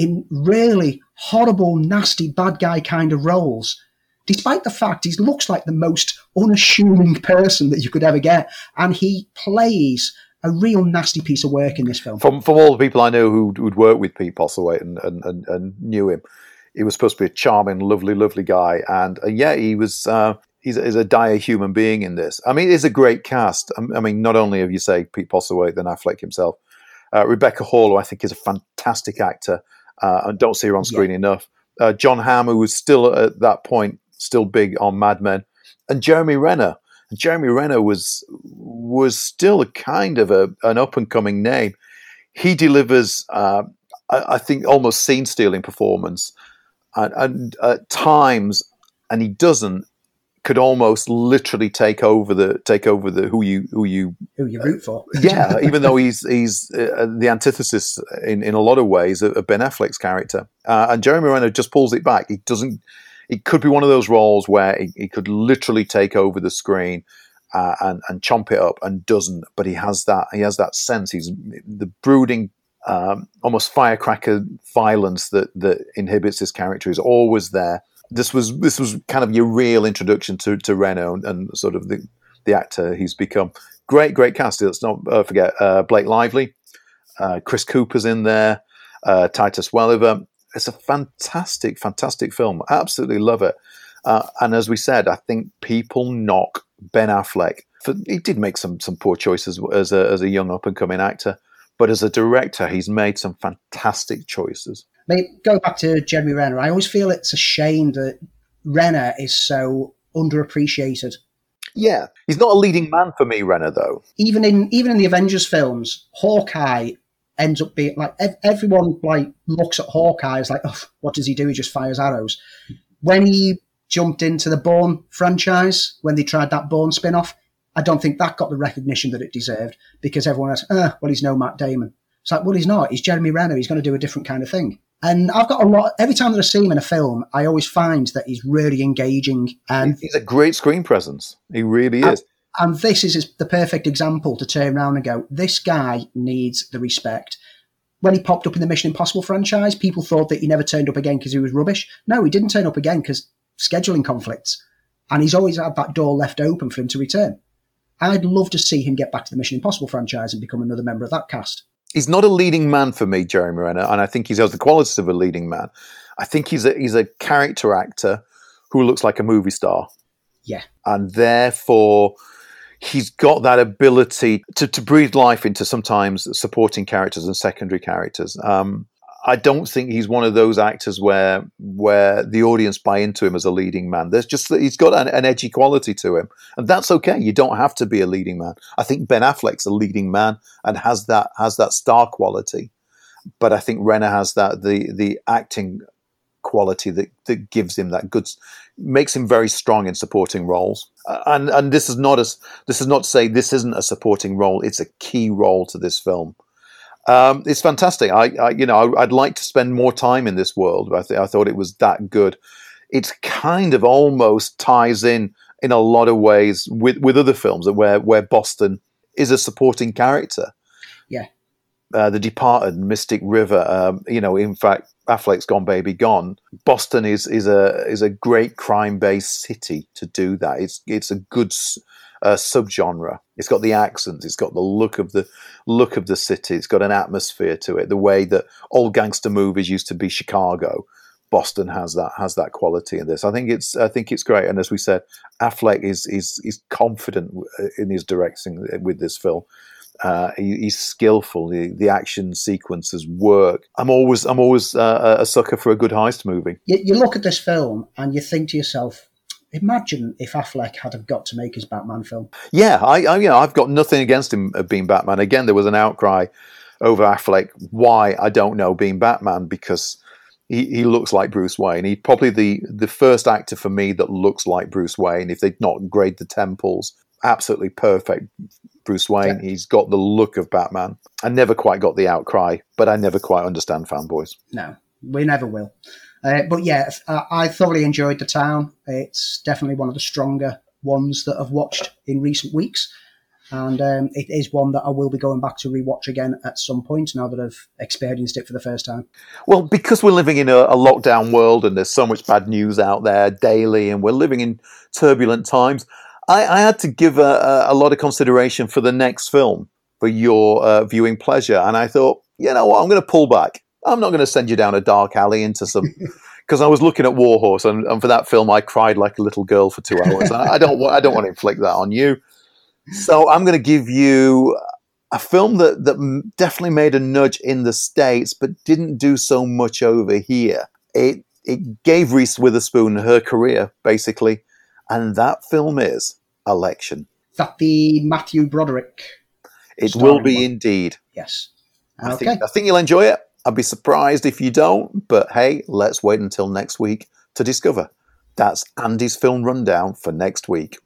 in really horrible, nasty, bad guy kind of roles, despite the fact he looks like the most unassuming person that you could ever get. And he plays a real nasty piece of work in this film. From from all the people I know who would work with Pete Postlethwaite and, and, and, and knew him, he was supposed to be a charming, lovely, lovely guy, and uh, yeah, he was. Uh, he's, he's, a dire human being in this. I mean, it's a great cast. I mean, not only have you say Pete Postlethwaite, then Affleck himself, uh, Rebecca Hall, who I think is a fantastic actor, uh, and don't see her on screen yeah. enough. Uh, Jon Hamm, who was still at that point still big on Mad Men, and Jeremy Renner. And Jeremy Renner was was still a kind of a, an up and coming name. He delivers, uh, I, I think, almost scene stealing performance and, and at times, and he doesn't, could almost literally take over the take over the who you who you who you root for. yeah, even though he's he's uh, the antithesis in, in a lot of ways of, Ben Affleck's character, uh, and Jeremy Renner just pulls it back. He doesn't. It could be one of those roles where he, he could literally take over the screen. Uh, and and chomp it up and doesn't, but he has that he has that sense. He's the brooding um, almost firecracker violence that that inhibits his character is always there. This was this was kind of your real introduction to to Renner and, and sort of the the actor he's become. Great, great cast. Let's not uh, forget uh, Blake Lively, uh, Chris Cooper's in there, uh, Titus Welliver. It's a fantastic, fantastic film. Absolutely love it. Uh, and as we said, I think people knock Ben Affleck. For, he did make some some poor choices as a as a young up and coming actor but as a director, he's made some fantastic choices. Go back to Jeremy Renner. I always feel it's a shame that Renner is so underappreciated. Yeah, he's not a leading man for me, Renner. Though even in even in the Avengers films, Hawkeye ends up being like everyone like looks at Hawkeye as like, oh, what does he do? He just fires arrows. When he jumped into the Bourne franchise, when they tried that Bourne spin off, I don't think that got the recognition that it deserved because everyone else, uh, well, he's no Matt Damon. It's like, well, he's not. He's Jeremy Renner. He's going to do a different kind of thing. And I've got a lot. Every time that I see him in a film, I always find that he's really engaging. Um, and he's a great screen presence. He really is. And, and this is the perfect example to turn around and go, this guy needs the respect. When he popped up in the Mission Impossible franchise, people thought that he never turned up again because he was rubbish. No, he didn't turn up again because scheduling conflicts. And he's always had that door left open for him to return. I'd love to see him get back to the Mission Impossible franchise and become another member of that cast. He's not a leading man for me, Jeremy Renner, and I think he has the qualities of a leading man. I think he's a he's a character actor who looks like a movie star. Yeah, and therefore he's got that ability to, to breathe life into sometimes supporting characters and secondary characters. Um, I don't think he's one of those actors where where the audience buy into him as a leading man. There's just he's got an, an, edgy quality to him, and that's okay. You don't have to be a leading man. I think Ben Affleck's a leading man and has that has that star quality, but I think Renner has that the the acting quality that that gives him that good makes him very strong in supporting roles. Uh, and and this is not a this is not to say this isn't a supporting role. It's a key role to this film. Um, it's fantastic. I, I, you know, I'd like to spend more time in this world. I, th- I thought it was that good. It's kind of almost ties in in a lot of ways with, with other films where where Boston is a supporting character. Yeah, uh, The Departed, Mystic River. Um, you know, in fact, Affleck's Gone Baby Gone. Boston is is a is a great crime based city to do that. It's it's a good uh, subgenre. It's got the accents. It's got the look of the look of the city. It's got an atmosphere to it. The way that old gangster movies used to be Chicago. Boston has that has that quality in this. I think it's I think it's great. And as we said, Affleck is is is confident in his directing with this film. Uh, he, he's skillful. The, the action sequences work. I'm always I'm always uh, a sucker for a good heist movie. You, you look at this film and you think to yourself, imagine if Affleck had have got to make his Batman film. Yeah, I, I you know I've got nothing against him uh, being Batman. Again, there was an outcry over Affleck. Why I don't know being Batman because he, he looks like Bruce Wayne. He's probably the the first actor for me that looks like Bruce Wayne. If they'd not grade the temples, absolutely perfect Bruce Wayne. Yeah. He's got the look of Batman. I never quite got the outcry, but I never quite understand fanboys. No, we never will. Uh, but yeah, I thoroughly enjoyed the town. It's definitely one of the stronger ones that I've watched in recent weeks. And um, it is one that I will be going back to rewatch again at some point now that I've experienced it for the first time. Well, because we're living in a, a lockdown world and there's so much bad news out there daily, and we're living in turbulent times, I, I had to give a, a, lot of consideration for the next film for your uh, viewing pleasure, and I thought, you know what, I'm going to pull back. I'm not going to send you down a dark alley into some. Because I was looking at Warhorse, and, and, for that film, I cried like a little girl for two hours. I don't, I don't want to inflict that on you. So I'm going to give you a film that that definitely made a nudge in the states, but didn't do so much over here. It it gave Reese Witherspoon her career basically, and that film is election. That the Matthew Broderick. It will be one. indeed. Yes. I okay. think I think you'll enjoy it. I'd be surprised if you don't, but hey, let's wait until next week to discover. That's Andy's film rundown for next week.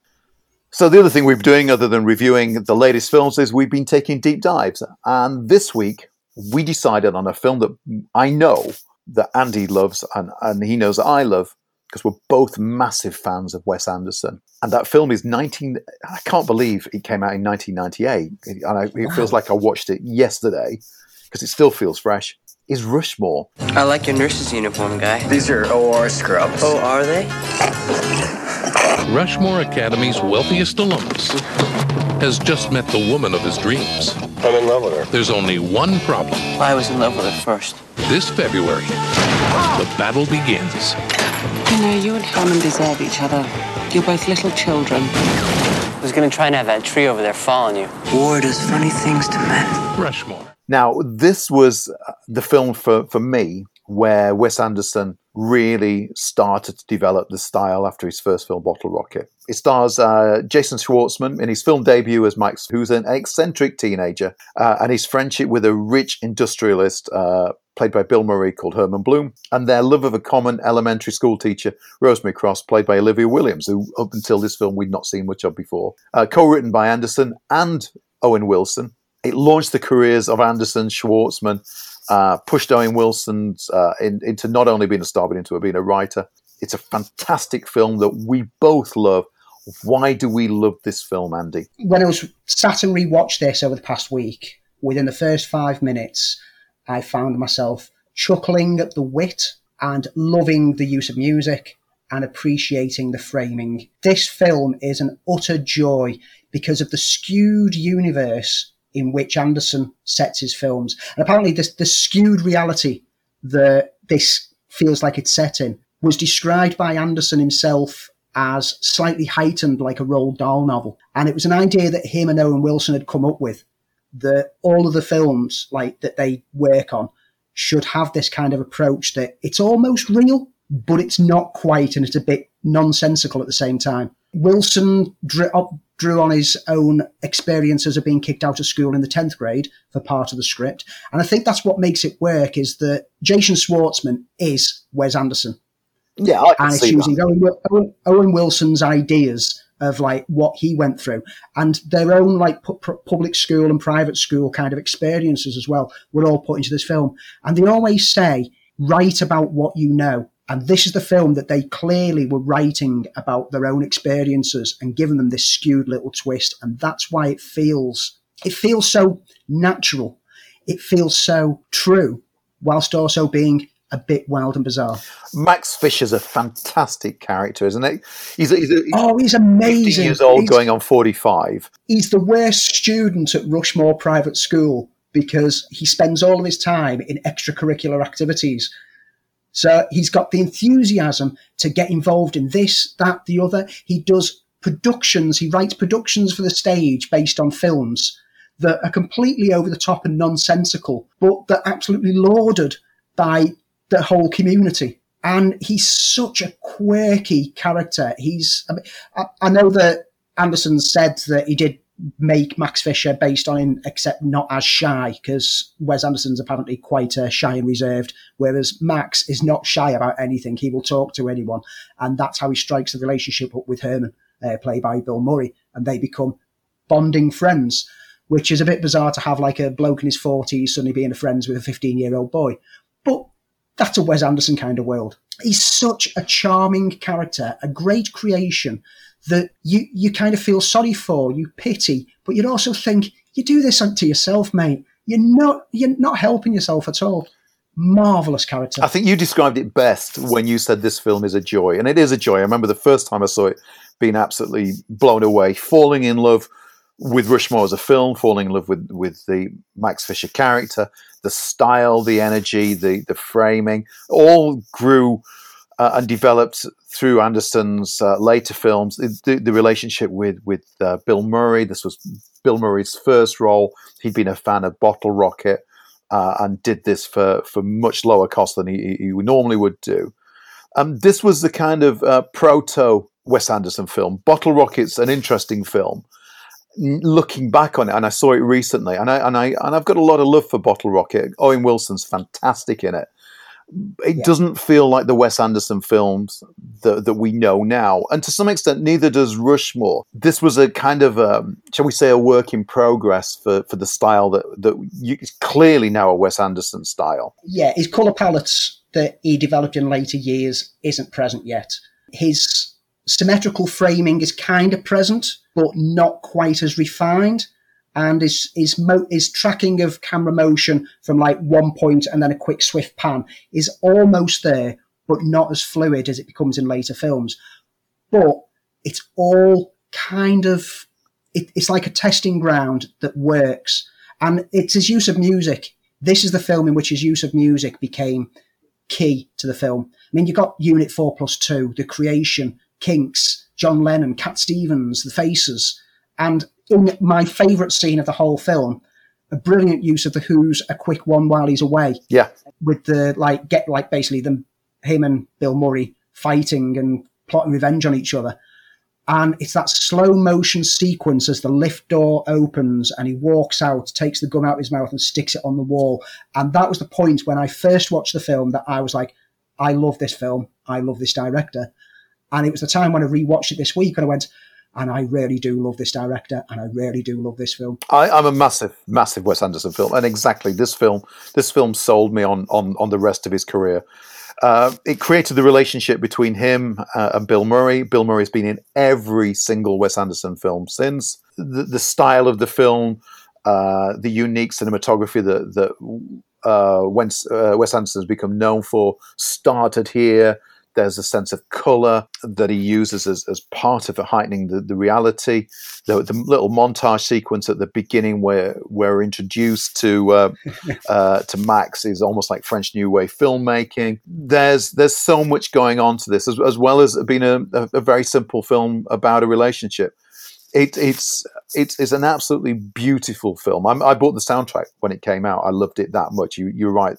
So the other thing we've been doing, other than reviewing the latest films, is we've been taking deep dives. And this week we decided on a film that I know that Andy loves and, and he knows that I love, because we're both massive fans of Wes Anderson. And that film is 19, I can't believe it came out in 1998. And I, it feels like I watched it yesterday because it still feels fresh. Is Rushmore. I like your nurse's uniform, guy. These are OR scrubs. Oh, are they? Rushmore Academy's wealthiest alumnus has just met the woman of his dreams. I'm in love with her. There's only one problem. I was in love with her first. This February, the battle begins. You know, you and Hammond deserve each other. You're both little children. I was going to try and have that tree over there fall on you. War does funny things to men. Rushmore. Now, this was the film for, for me where Wes Anderson really started to develop the style after his first film, Bottle Rocket. It stars uh, Jason Schwartzman in his film debut as Mike, who's an eccentric teenager, uh, and his friendship with a rich industrialist uh, played by Bill Murray, called Herman Blume, and their love of a common elementary school teacher, Rosemary Cross, played by Olivia Williams, who up until this film we'd not seen much of before. Uh, co-written by Anderson and Owen Wilson. It launched the careers of Anderson, Schwartzman, uh, pushed Owen Wilson uh, in, into not only being a star, but into being a writer. It's a fantastic film that we both love. Why do we love this film, Andy? When I was sat and rewatched this over the past week, within the first five minutes, I found myself chuckling at the wit and loving the use of music and appreciating the framing. This film is an utter joy because of the skewed universe in which Anderson sets his films. And apparently, this, the skewed reality that this feels like it's set in was described by Anderson himself as slightly heightened, like a Roald Dahl novel. And it was an idea that him and Owen Wilson had come up with that all of the films like that they work on should have this kind of approach that it's almost real, but it's not quite, and it's a bit nonsensical at the same time. Wilson drew, drew on his own experiences of being kicked out of school in the 10th grade for part of the script. And I think that's what makes it work is that Jason Schwartzman is Wes Anderson. Yeah, I can and it's using Owen, Owen, Owen, Wilson's ideas of like what he went through and their own like pu- public school and private school kind of experiences as well were all put into this film. And they always say, write about what you know. And this is the film that they clearly were writing about their own experiences and giving them this skewed little twist. And that's why it feels, it feels so natural. it feels so true, whilst also being a bit wild and bizarre. Max Fischer's a fantastic character, isn't it? He's, a, he's, a, oh, he's amazing. 50 years old, he's, going on 45. He's the worst student at Rushmore Private School because he spends all of his time in extracurricular activities. So he's got the enthusiasm to get involved in this, that, the other. He does productions, he writes productions for the stage based on films that are completely over the top and nonsensical, but that absolutely lauded by the whole community. And he's such a quirky character. He's, I, mean, I, I know that Anderson said that he did make Max Fischer based on him, except not as shy, because Wes Anderson's apparently quite uh, shy and reserved, whereas Max is not shy about anything. He will talk to anyone, and that's how he strikes the relationship up with Herman, uh, played by Bill Murray, and they become bonding friends, which is a bit bizarre to have like a bloke in his 40s suddenly being friends with a 15 year old boy. But that's a Wes Anderson kind of world. He's such a charming character, a great creation that you, you kind of feel sorry for, you pity, but you'd also think, you do this to yourself, mate. You're not, you're not helping yourself at all. Marvelous character. I think you described it best when you said this film is a joy, and it is a joy. I remember the first time I saw it being absolutely blown away, falling in love with Rushmore as a film, falling in love with with the Max Fischer character, the style, the energy, the the framing, all grew uh, and developed through Anderson's uh, later films. The, the, relationship with with uh, Bill Murray. This was Bill Murray's first role. He'd been a fan of Bottle Rocket uh, and did this for for much lower cost than he, he normally would do. Um, this was the kind of uh, proto Wes Anderson film. Bottle Rocket's an interesting film looking back on it, and I saw it recently, and I and I and I've got a lot of love for Bottle Rocket. Owen Wilson's fantastic in it. It yeah. doesn't feel like the Wes Anderson films that, that we know now, and to some extent, neither does Rushmore. This was a kind of, a, shall we say, a work in progress for, for the style that that you, clearly now a Wes Anderson style. Yeah, his color palettes that he developed in later years isn't present yet. His symmetrical framing is kind of present, but not quite as refined. And his his, mo- his tracking of camera motion from like one point and then a quick swift pan is almost there, but not as fluid as it becomes in later films. But it's all kind of it, it's like a testing ground that works, and it's his use of music. This is the film in which his use of music became key to the film. I mean, you got Unit Four Plus Two, The Creation, Kinks, John Lennon, Cat Stevens, The Faces, and in my favourite scene of the whole film, a brilliant use of the Who's "A Quick One While He's Away." Yeah, with the like get like basically them him and Bill Murray fighting and plotting revenge on each other. And it's that slow motion sequence as the lift door opens and he walks out, takes the gum out of his mouth and sticks it on the wall. And that was the point when I first watched the film that I was like, I love this film. I love this director. And it was the time when I rewatched it this week and I went, and I really do love this director, and I really do love this film. I, am a massive, massive Wes Anderson film, and exactly this film, this film sold me on on on the rest of his career. Uh, it created the relationship between him uh, and Bill Murray. Bill Murray's been in every single Wes Anderson film since. The, the style of the film, uh, the unique cinematography that that uh, Wes, uh, Wes Anderson has become known for, started here. There's a sense of color that he uses as, as part of heightening the, the reality. The, the, little montage sequence at the beginning where we're introduced to uh, uh, to Max is almost like French New Wave filmmaking. There's there's so much going on to this, as, as well as being a, a, a very simple film about a relationship. It, it's it's it's an absolutely beautiful film. I'm, i bought the soundtrack when it came out. I loved it that much. You, you're right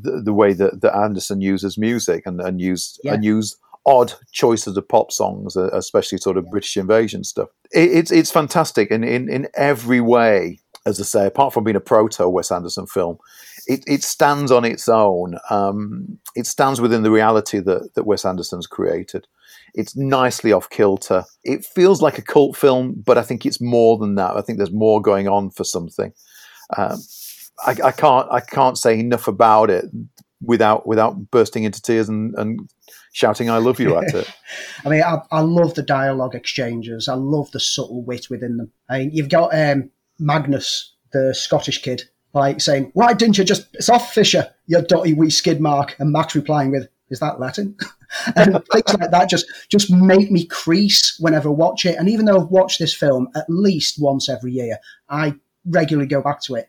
the, the way that, that Anderson uses music and, and use yeah. and use odd choices of pop songs, uh, especially sort of British invasion stuff. It, it's it's fantastic in, in in every way. As I say, apart from being a proto Wes Anderson film, it, it stands on its own. Um, it stands within the reality that, that Wes Anderson's created. It's nicely off kilter. It feels like a cult film, but I think it's more than that. I think there's more going on for something. Um, I, I, can't I can't say enough about it without without bursting into tears and, and shouting "I love you" at it. I mean, I, I, love the dialogue exchanges. I love the subtle wit within them. I mean, you've got um, Magnus, the Scottish kid, like saying, "Why didn't you just it's off Fischer, you dotty wee skid mark?" And Max replying with, "Is that Latin?" and things like that just just make me crease whenever I watch it. And even though I've watched this film at least once every year, I regularly go back to it.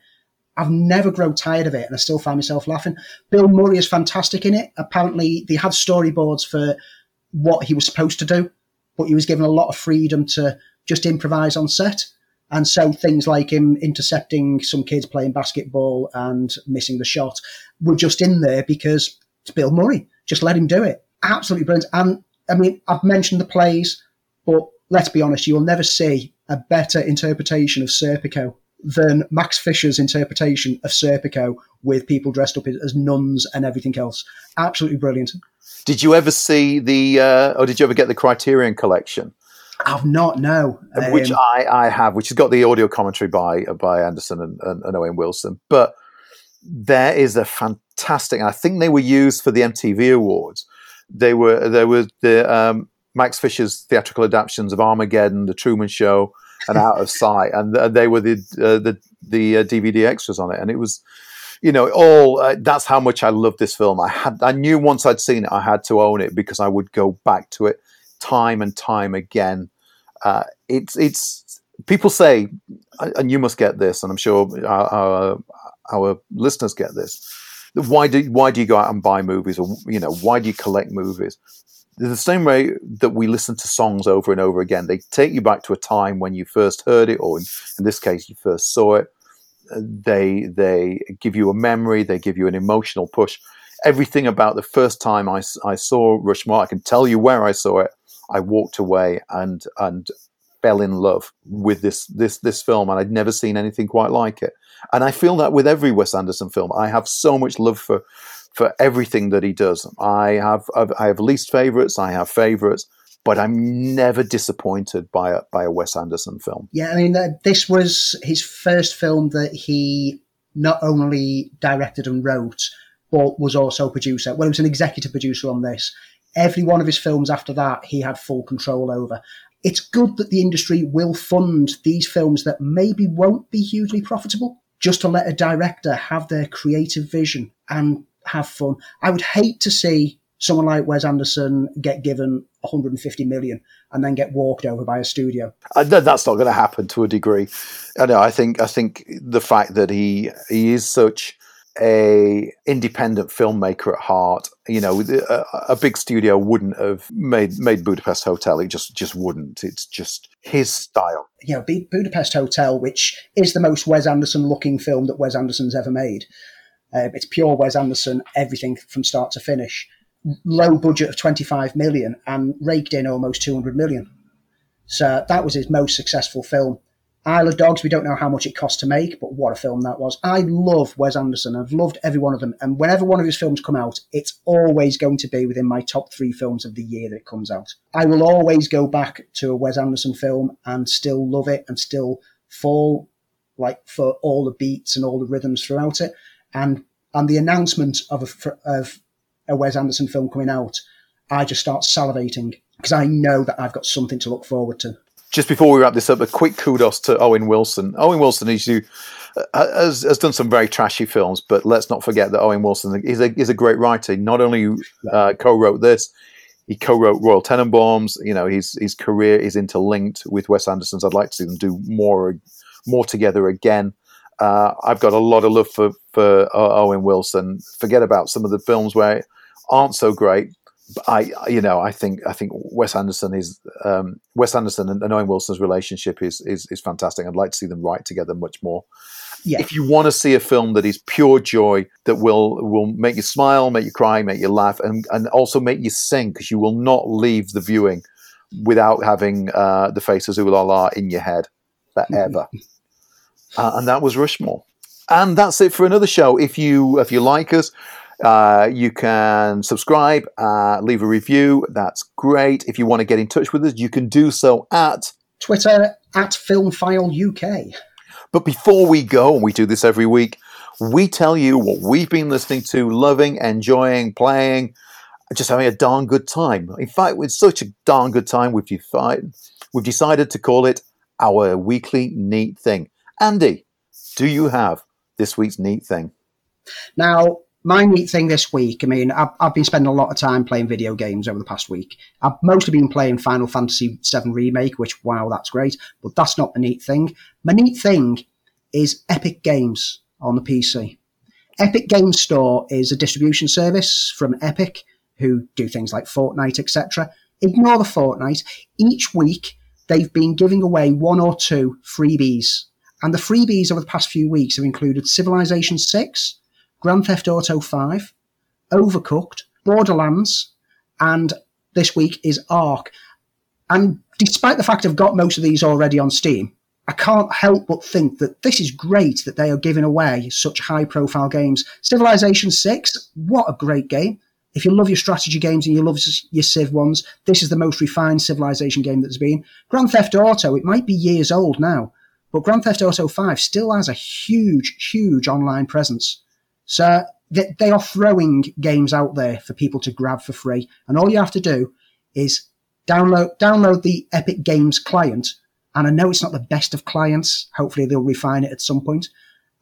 I've never grown tired of it, and I still find myself laughing. Bill Murray is fantastic in it. Apparently, they had storyboards for what he was supposed to do, but he was given a lot of freedom to just improvise on set. And so things like him intercepting some kids playing basketball and missing the shot were just in there because it's Bill Murray. Just let him do it. Absolutely brilliant. And I mean, I've mentioned the plays, but let's be honest, you will never see a better interpretation of Serpico than Max Fischer's interpretation of Serpico with people dressed up as nuns and everything else. Absolutely brilliant. Did you ever see the, uh, or did you ever get the Criterion collection? I've not, no. Um, which I, I have, which has got the audio commentary by by Anderson and, and, and Owen Wilson. But there is a fantastic, I think they were used for the MTV Awards. They were there was the um, Max Fisher's theatrical adaptations of Armageddon, The Truman Show, and Out of Sight, and they were the uh, the the uh, DVD extras on it, and it was. You know, all uh, that's how much I loved this film. I had, I knew once I'd seen it, I had to own it because I would go back to it time and time again. Uh, it's it's people say, and you must get this, and I'm sure our, our, our listeners get this. Why do why do you go out and buy movies, or you know, why do you collect movies? The same way that we listen to songs over and over again. They take you back to a time when you first heard it, or in, in this case, you first saw it. Uh, they they give you a memory. They give you an emotional push. Everything about the first time I, I saw Rushmore, I can tell you where I saw it. I walked away and and fell in love with this this this film, and I'd never seen anything quite like it. And I feel that with every Wes Anderson film, I have so much love for for everything that he does. I have I have least favorites, I have favorites, but I'm never disappointed by a by a Wes Anderson film. Yeah, I mean uh, this was his first film that he not only directed and wrote, but was also producer. Well, he was an executive producer on this. Every one of his films after that, he had full control over. It's good that the industry will fund these films that maybe won't be hugely profitable, just to let a director have their creative vision and have fun. I would hate to see someone like Wes Anderson get given 150 million and then get walked over by a studio. Uh, that's not going to happen to a degree. I know. I think. I think the fact that he he is such a independent filmmaker at heart. You know, a, a, big studio wouldn't have made made Budapest Hotel. It just just wouldn't. It's just his style. You know, Budapest Hotel, which is the most Wes Anderson looking film that Wes Anderson's ever made. Uh, it's pure Wes Anderson, everything from start to finish. Low budget of 25 million and raked in almost 200 million. So that was his most successful film. Isle of Dogs, we don't know how much it cost to make, but what a film that was. I love Wes Anderson. I've loved every one of them. And whenever one of his films come out, it's always going to be within my top three films of the year that it comes out. I will always go back to a Wes Anderson film and still love it and still fall like for all the beats and all the rhythms throughout it and and the announcement of a, of a Wes Anderson film coming out, I just start salivating because I know that I've got something to look forward to. Just before we wrap this up, a quick kudos to Owen Wilson. Owen Wilson is you, uh, has, has done some very trashy films, but let's not forget that Owen Wilson is a, is a great writer. He not only uh, co-wrote this, he co-wrote Royal Tenenbaums. You know, his his career is interlinked with Wes Anderson's. I'd like to see them do more more together again. Uh, I've got a lot of love for for Owen Wilson. Forget about some of the films where aren't so great. But I, you know, I think I think Wes Anderson is um, Wes Anderson and, and Owen Wilson's relationship is, is is fantastic. I'd like to see them write together much more. Yeah. If you want to see a film that is pure joy, that will will make you smile, make you cry, make you laugh, and and also make you sing, because you will not leave the viewing without having uh, the faces of Ooh La La in your head forever. uh, and that was Rushmore. And that's it for another show. If you if you like us, uh, you can subscribe, uh, leave a review. That's great. If you want to get in touch with us, you can do so at Twitter at Filmfile UK. But before we go, and we do this every week, we tell you what we've been listening to, loving, enjoying, playing, just having a darn good time. In fact, it's such a darn good time, we've decided, we've decided to call it our weekly neat thing. Andy, do you have this week's neat thing. Now, my neat thing this week, I mean, I've, I've been spending a lot of time playing video games over the past week. I've mostly been playing Final Fantasy VII Remake, which, wow, that's great, but that's not the neat thing. My neat thing is Epic Games on the PC. Epic Games Store is a distribution service from Epic who do things like Fortnite, etc. Ignore the Fortnite. Each week, they've been giving away one or two freebies. And the freebies over the past few weeks have included Civilization 6, Grand Theft Auto 5, Overcooked, Borderlands, and this week is Ark. And despite the fact I've got most of these already on Steam, I can't help but think that this is great that they are giving away such high profile games. Civilization 6, what a great game. If you love your strategy games and you love your Civ ones, this is the most refined Civilization game that's been. Grand Theft Auto, it might be years old now, but Grand Theft Auto 5 still has a huge, huge online presence. So they are throwing games out there for people to grab for free. And all you have to do is download, download the Epic Games client. And I know it's not the best of clients. Hopefully they'll refine it at some point.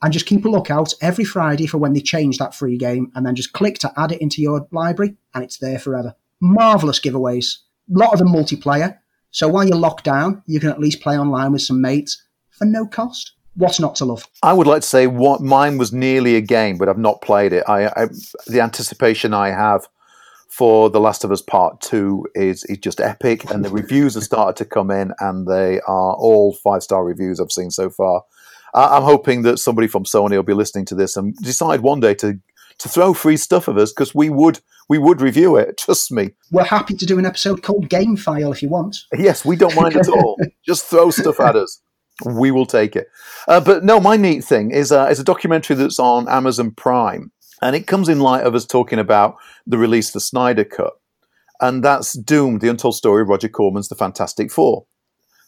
And just keep a lookout every Friday for when they change that free game. And then just click to add it into your library and it's there forever. Marvelous giveaways. A lot of them multiplayer. So while you're locked down, you can at least play online with some mates for no cost what's not to love? I would like to say what mine was nearly a game, but I've not played it. I, I the anticipation I have for The Last of Us Part Two is is just epic, and the reviews have started to come in, and they are all five star reviews I've seen so far. I'm hoping that somebody from Sony will be listening to this and decide one day to to throw free stuff at us because we would we would review it. Trust me. We're happy to do an episode called Game File if you want. Yes, we don't mind at all. Just throw stuff at us we will take it. Uh, but no, my neat thing is uh, is a documentary that's on Amazon Prime, and it comes in light of us talking about the release of the Snyder Cut, and that's Doomed: The Untold Story of Roger Corman's The Fantastic Four.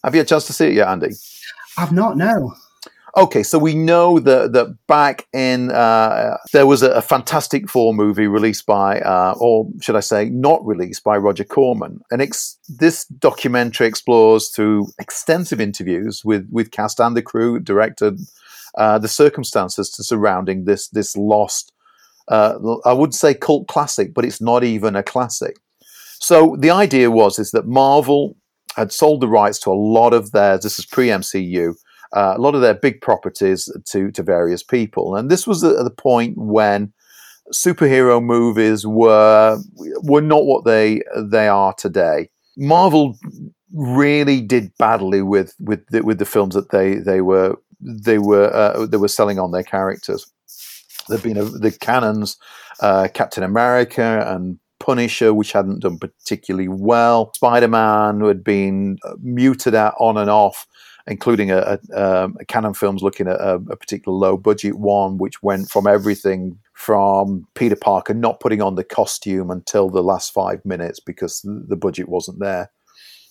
Have you had a chance to see it yet, Andy? I've not. No. Okay, so we know that that back in uh, there was a, a, Fantastic Four movie released by, uh, or should I say, not released by Roger Corman, and ex- this documentary explores through extensive interviews with with cast and the crew, director, uh, the circumstances surrounding this this lost. Uh, I would say cult classic, but it's not even a classic. So the idea was is that Marvel had sold the rights to a lot of theirs. This is pre MCU uh, a lot of their big properties to to various people. And this was at the point when superhero movies were were not what they they are today. Marvel really did badly with with the, with the films that they they were they were uh, they were selling on their characters. There'd been a, the Cannons, uh, Captain America and Punisher, which hadn't done particularly well. Spider Man had been uh, muted out on and off including a, a, um, a Cannon Films looking at a, a, particular low budget one, which went from everything from Peter Parker not putting on the costume until the last five minutes because the budget wasn't there.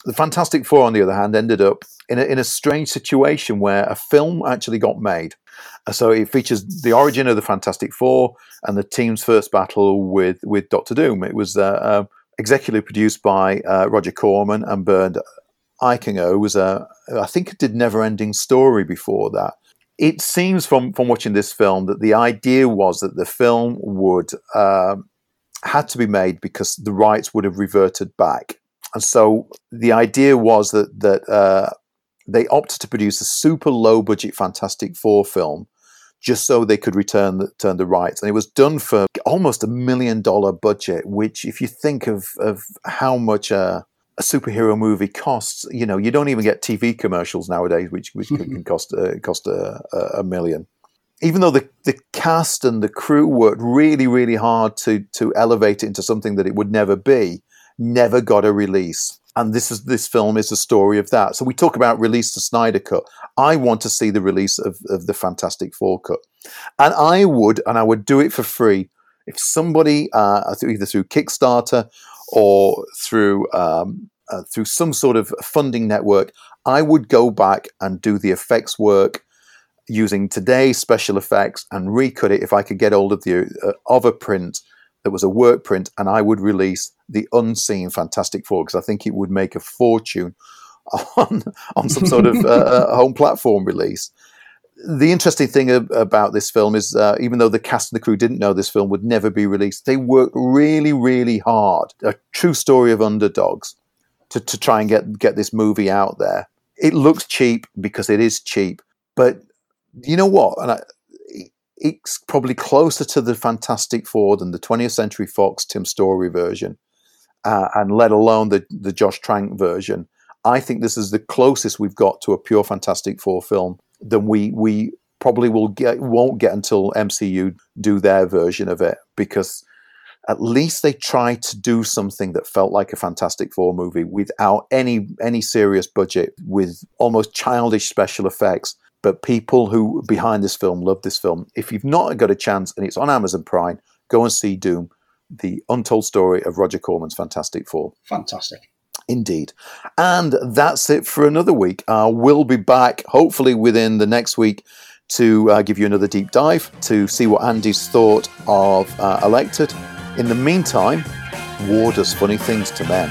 The Fantastic Four, on the other hand, ended up in a, in a strange situation where a film actually got made. So it features the origin of the Fantastic Four and the team's first battle with, with Doctor Doom. It was uh, uh, executively produced by uh, Roger Corman and Bernd Eichinger was a, I think, it did Never Ending Story before that. It seems from from watching this film that the idea was that the film would uh, had to be made because the rights would have reverted back, and so the idea was that that uh, they opted to produce a super low budget Fantastic Four film just so they could return the, turn the rights. And it was done for almost a million dollar budget, which, if you think of, of how much a, a superhero movie costs, you know, you don't even get TV commercials nowadays, which which can cost uh, cost a, a, million. Even though the, the cast and the crew worked really, really hard to to elevate it into something that it would never be, never got a release. And this is this film is a story of that. So we talk about release the Snyder cut. I want to see the release of, of the Fantastic Four cut, and I would, and I would do it for free if somebody uh, either through Kickstarter or through um, uh, through some sort of funding network, I would go back and do the effects work using today's special effects and recut it if I could get hold of the uh, of a print that was a work print, and I would release the unseen Fantastic Four because I think it would make a fortune on on some sort of uh, uh home platform release. The interesting thing ab- about this film is, uh, even though the cast and the crew didn't know this film would never be released, they worked really, really hard. A true story of underdogs to, to try and get get this movie out there. It looks cheap because it is cheap, but you know what? And I, it's probably closer to the Fantastic Four than the 20th Century Fox Tim Story version, uh, and let alone the the Josh Trank version. I think this is the closest we've got to a pure Fantastic Four film than we we probably will get won't get until MCU do their version of it because at least they tried to do something that felt like a Fantastic Four movie without any any serious budget, with almost childish special effects. But people who behind this film love this film. If you've not got a chance and it's on Amazon Prime, go and see Doom, the untold story of Roger Corman's Fantastic Four. Fantastic. Indeed. And that's it for another week. Uh, we'll be back hopefully within the next week to uh, give you another deep dive to see what Andy's thought of uh, Elected. In the meantime, war does funny things to men.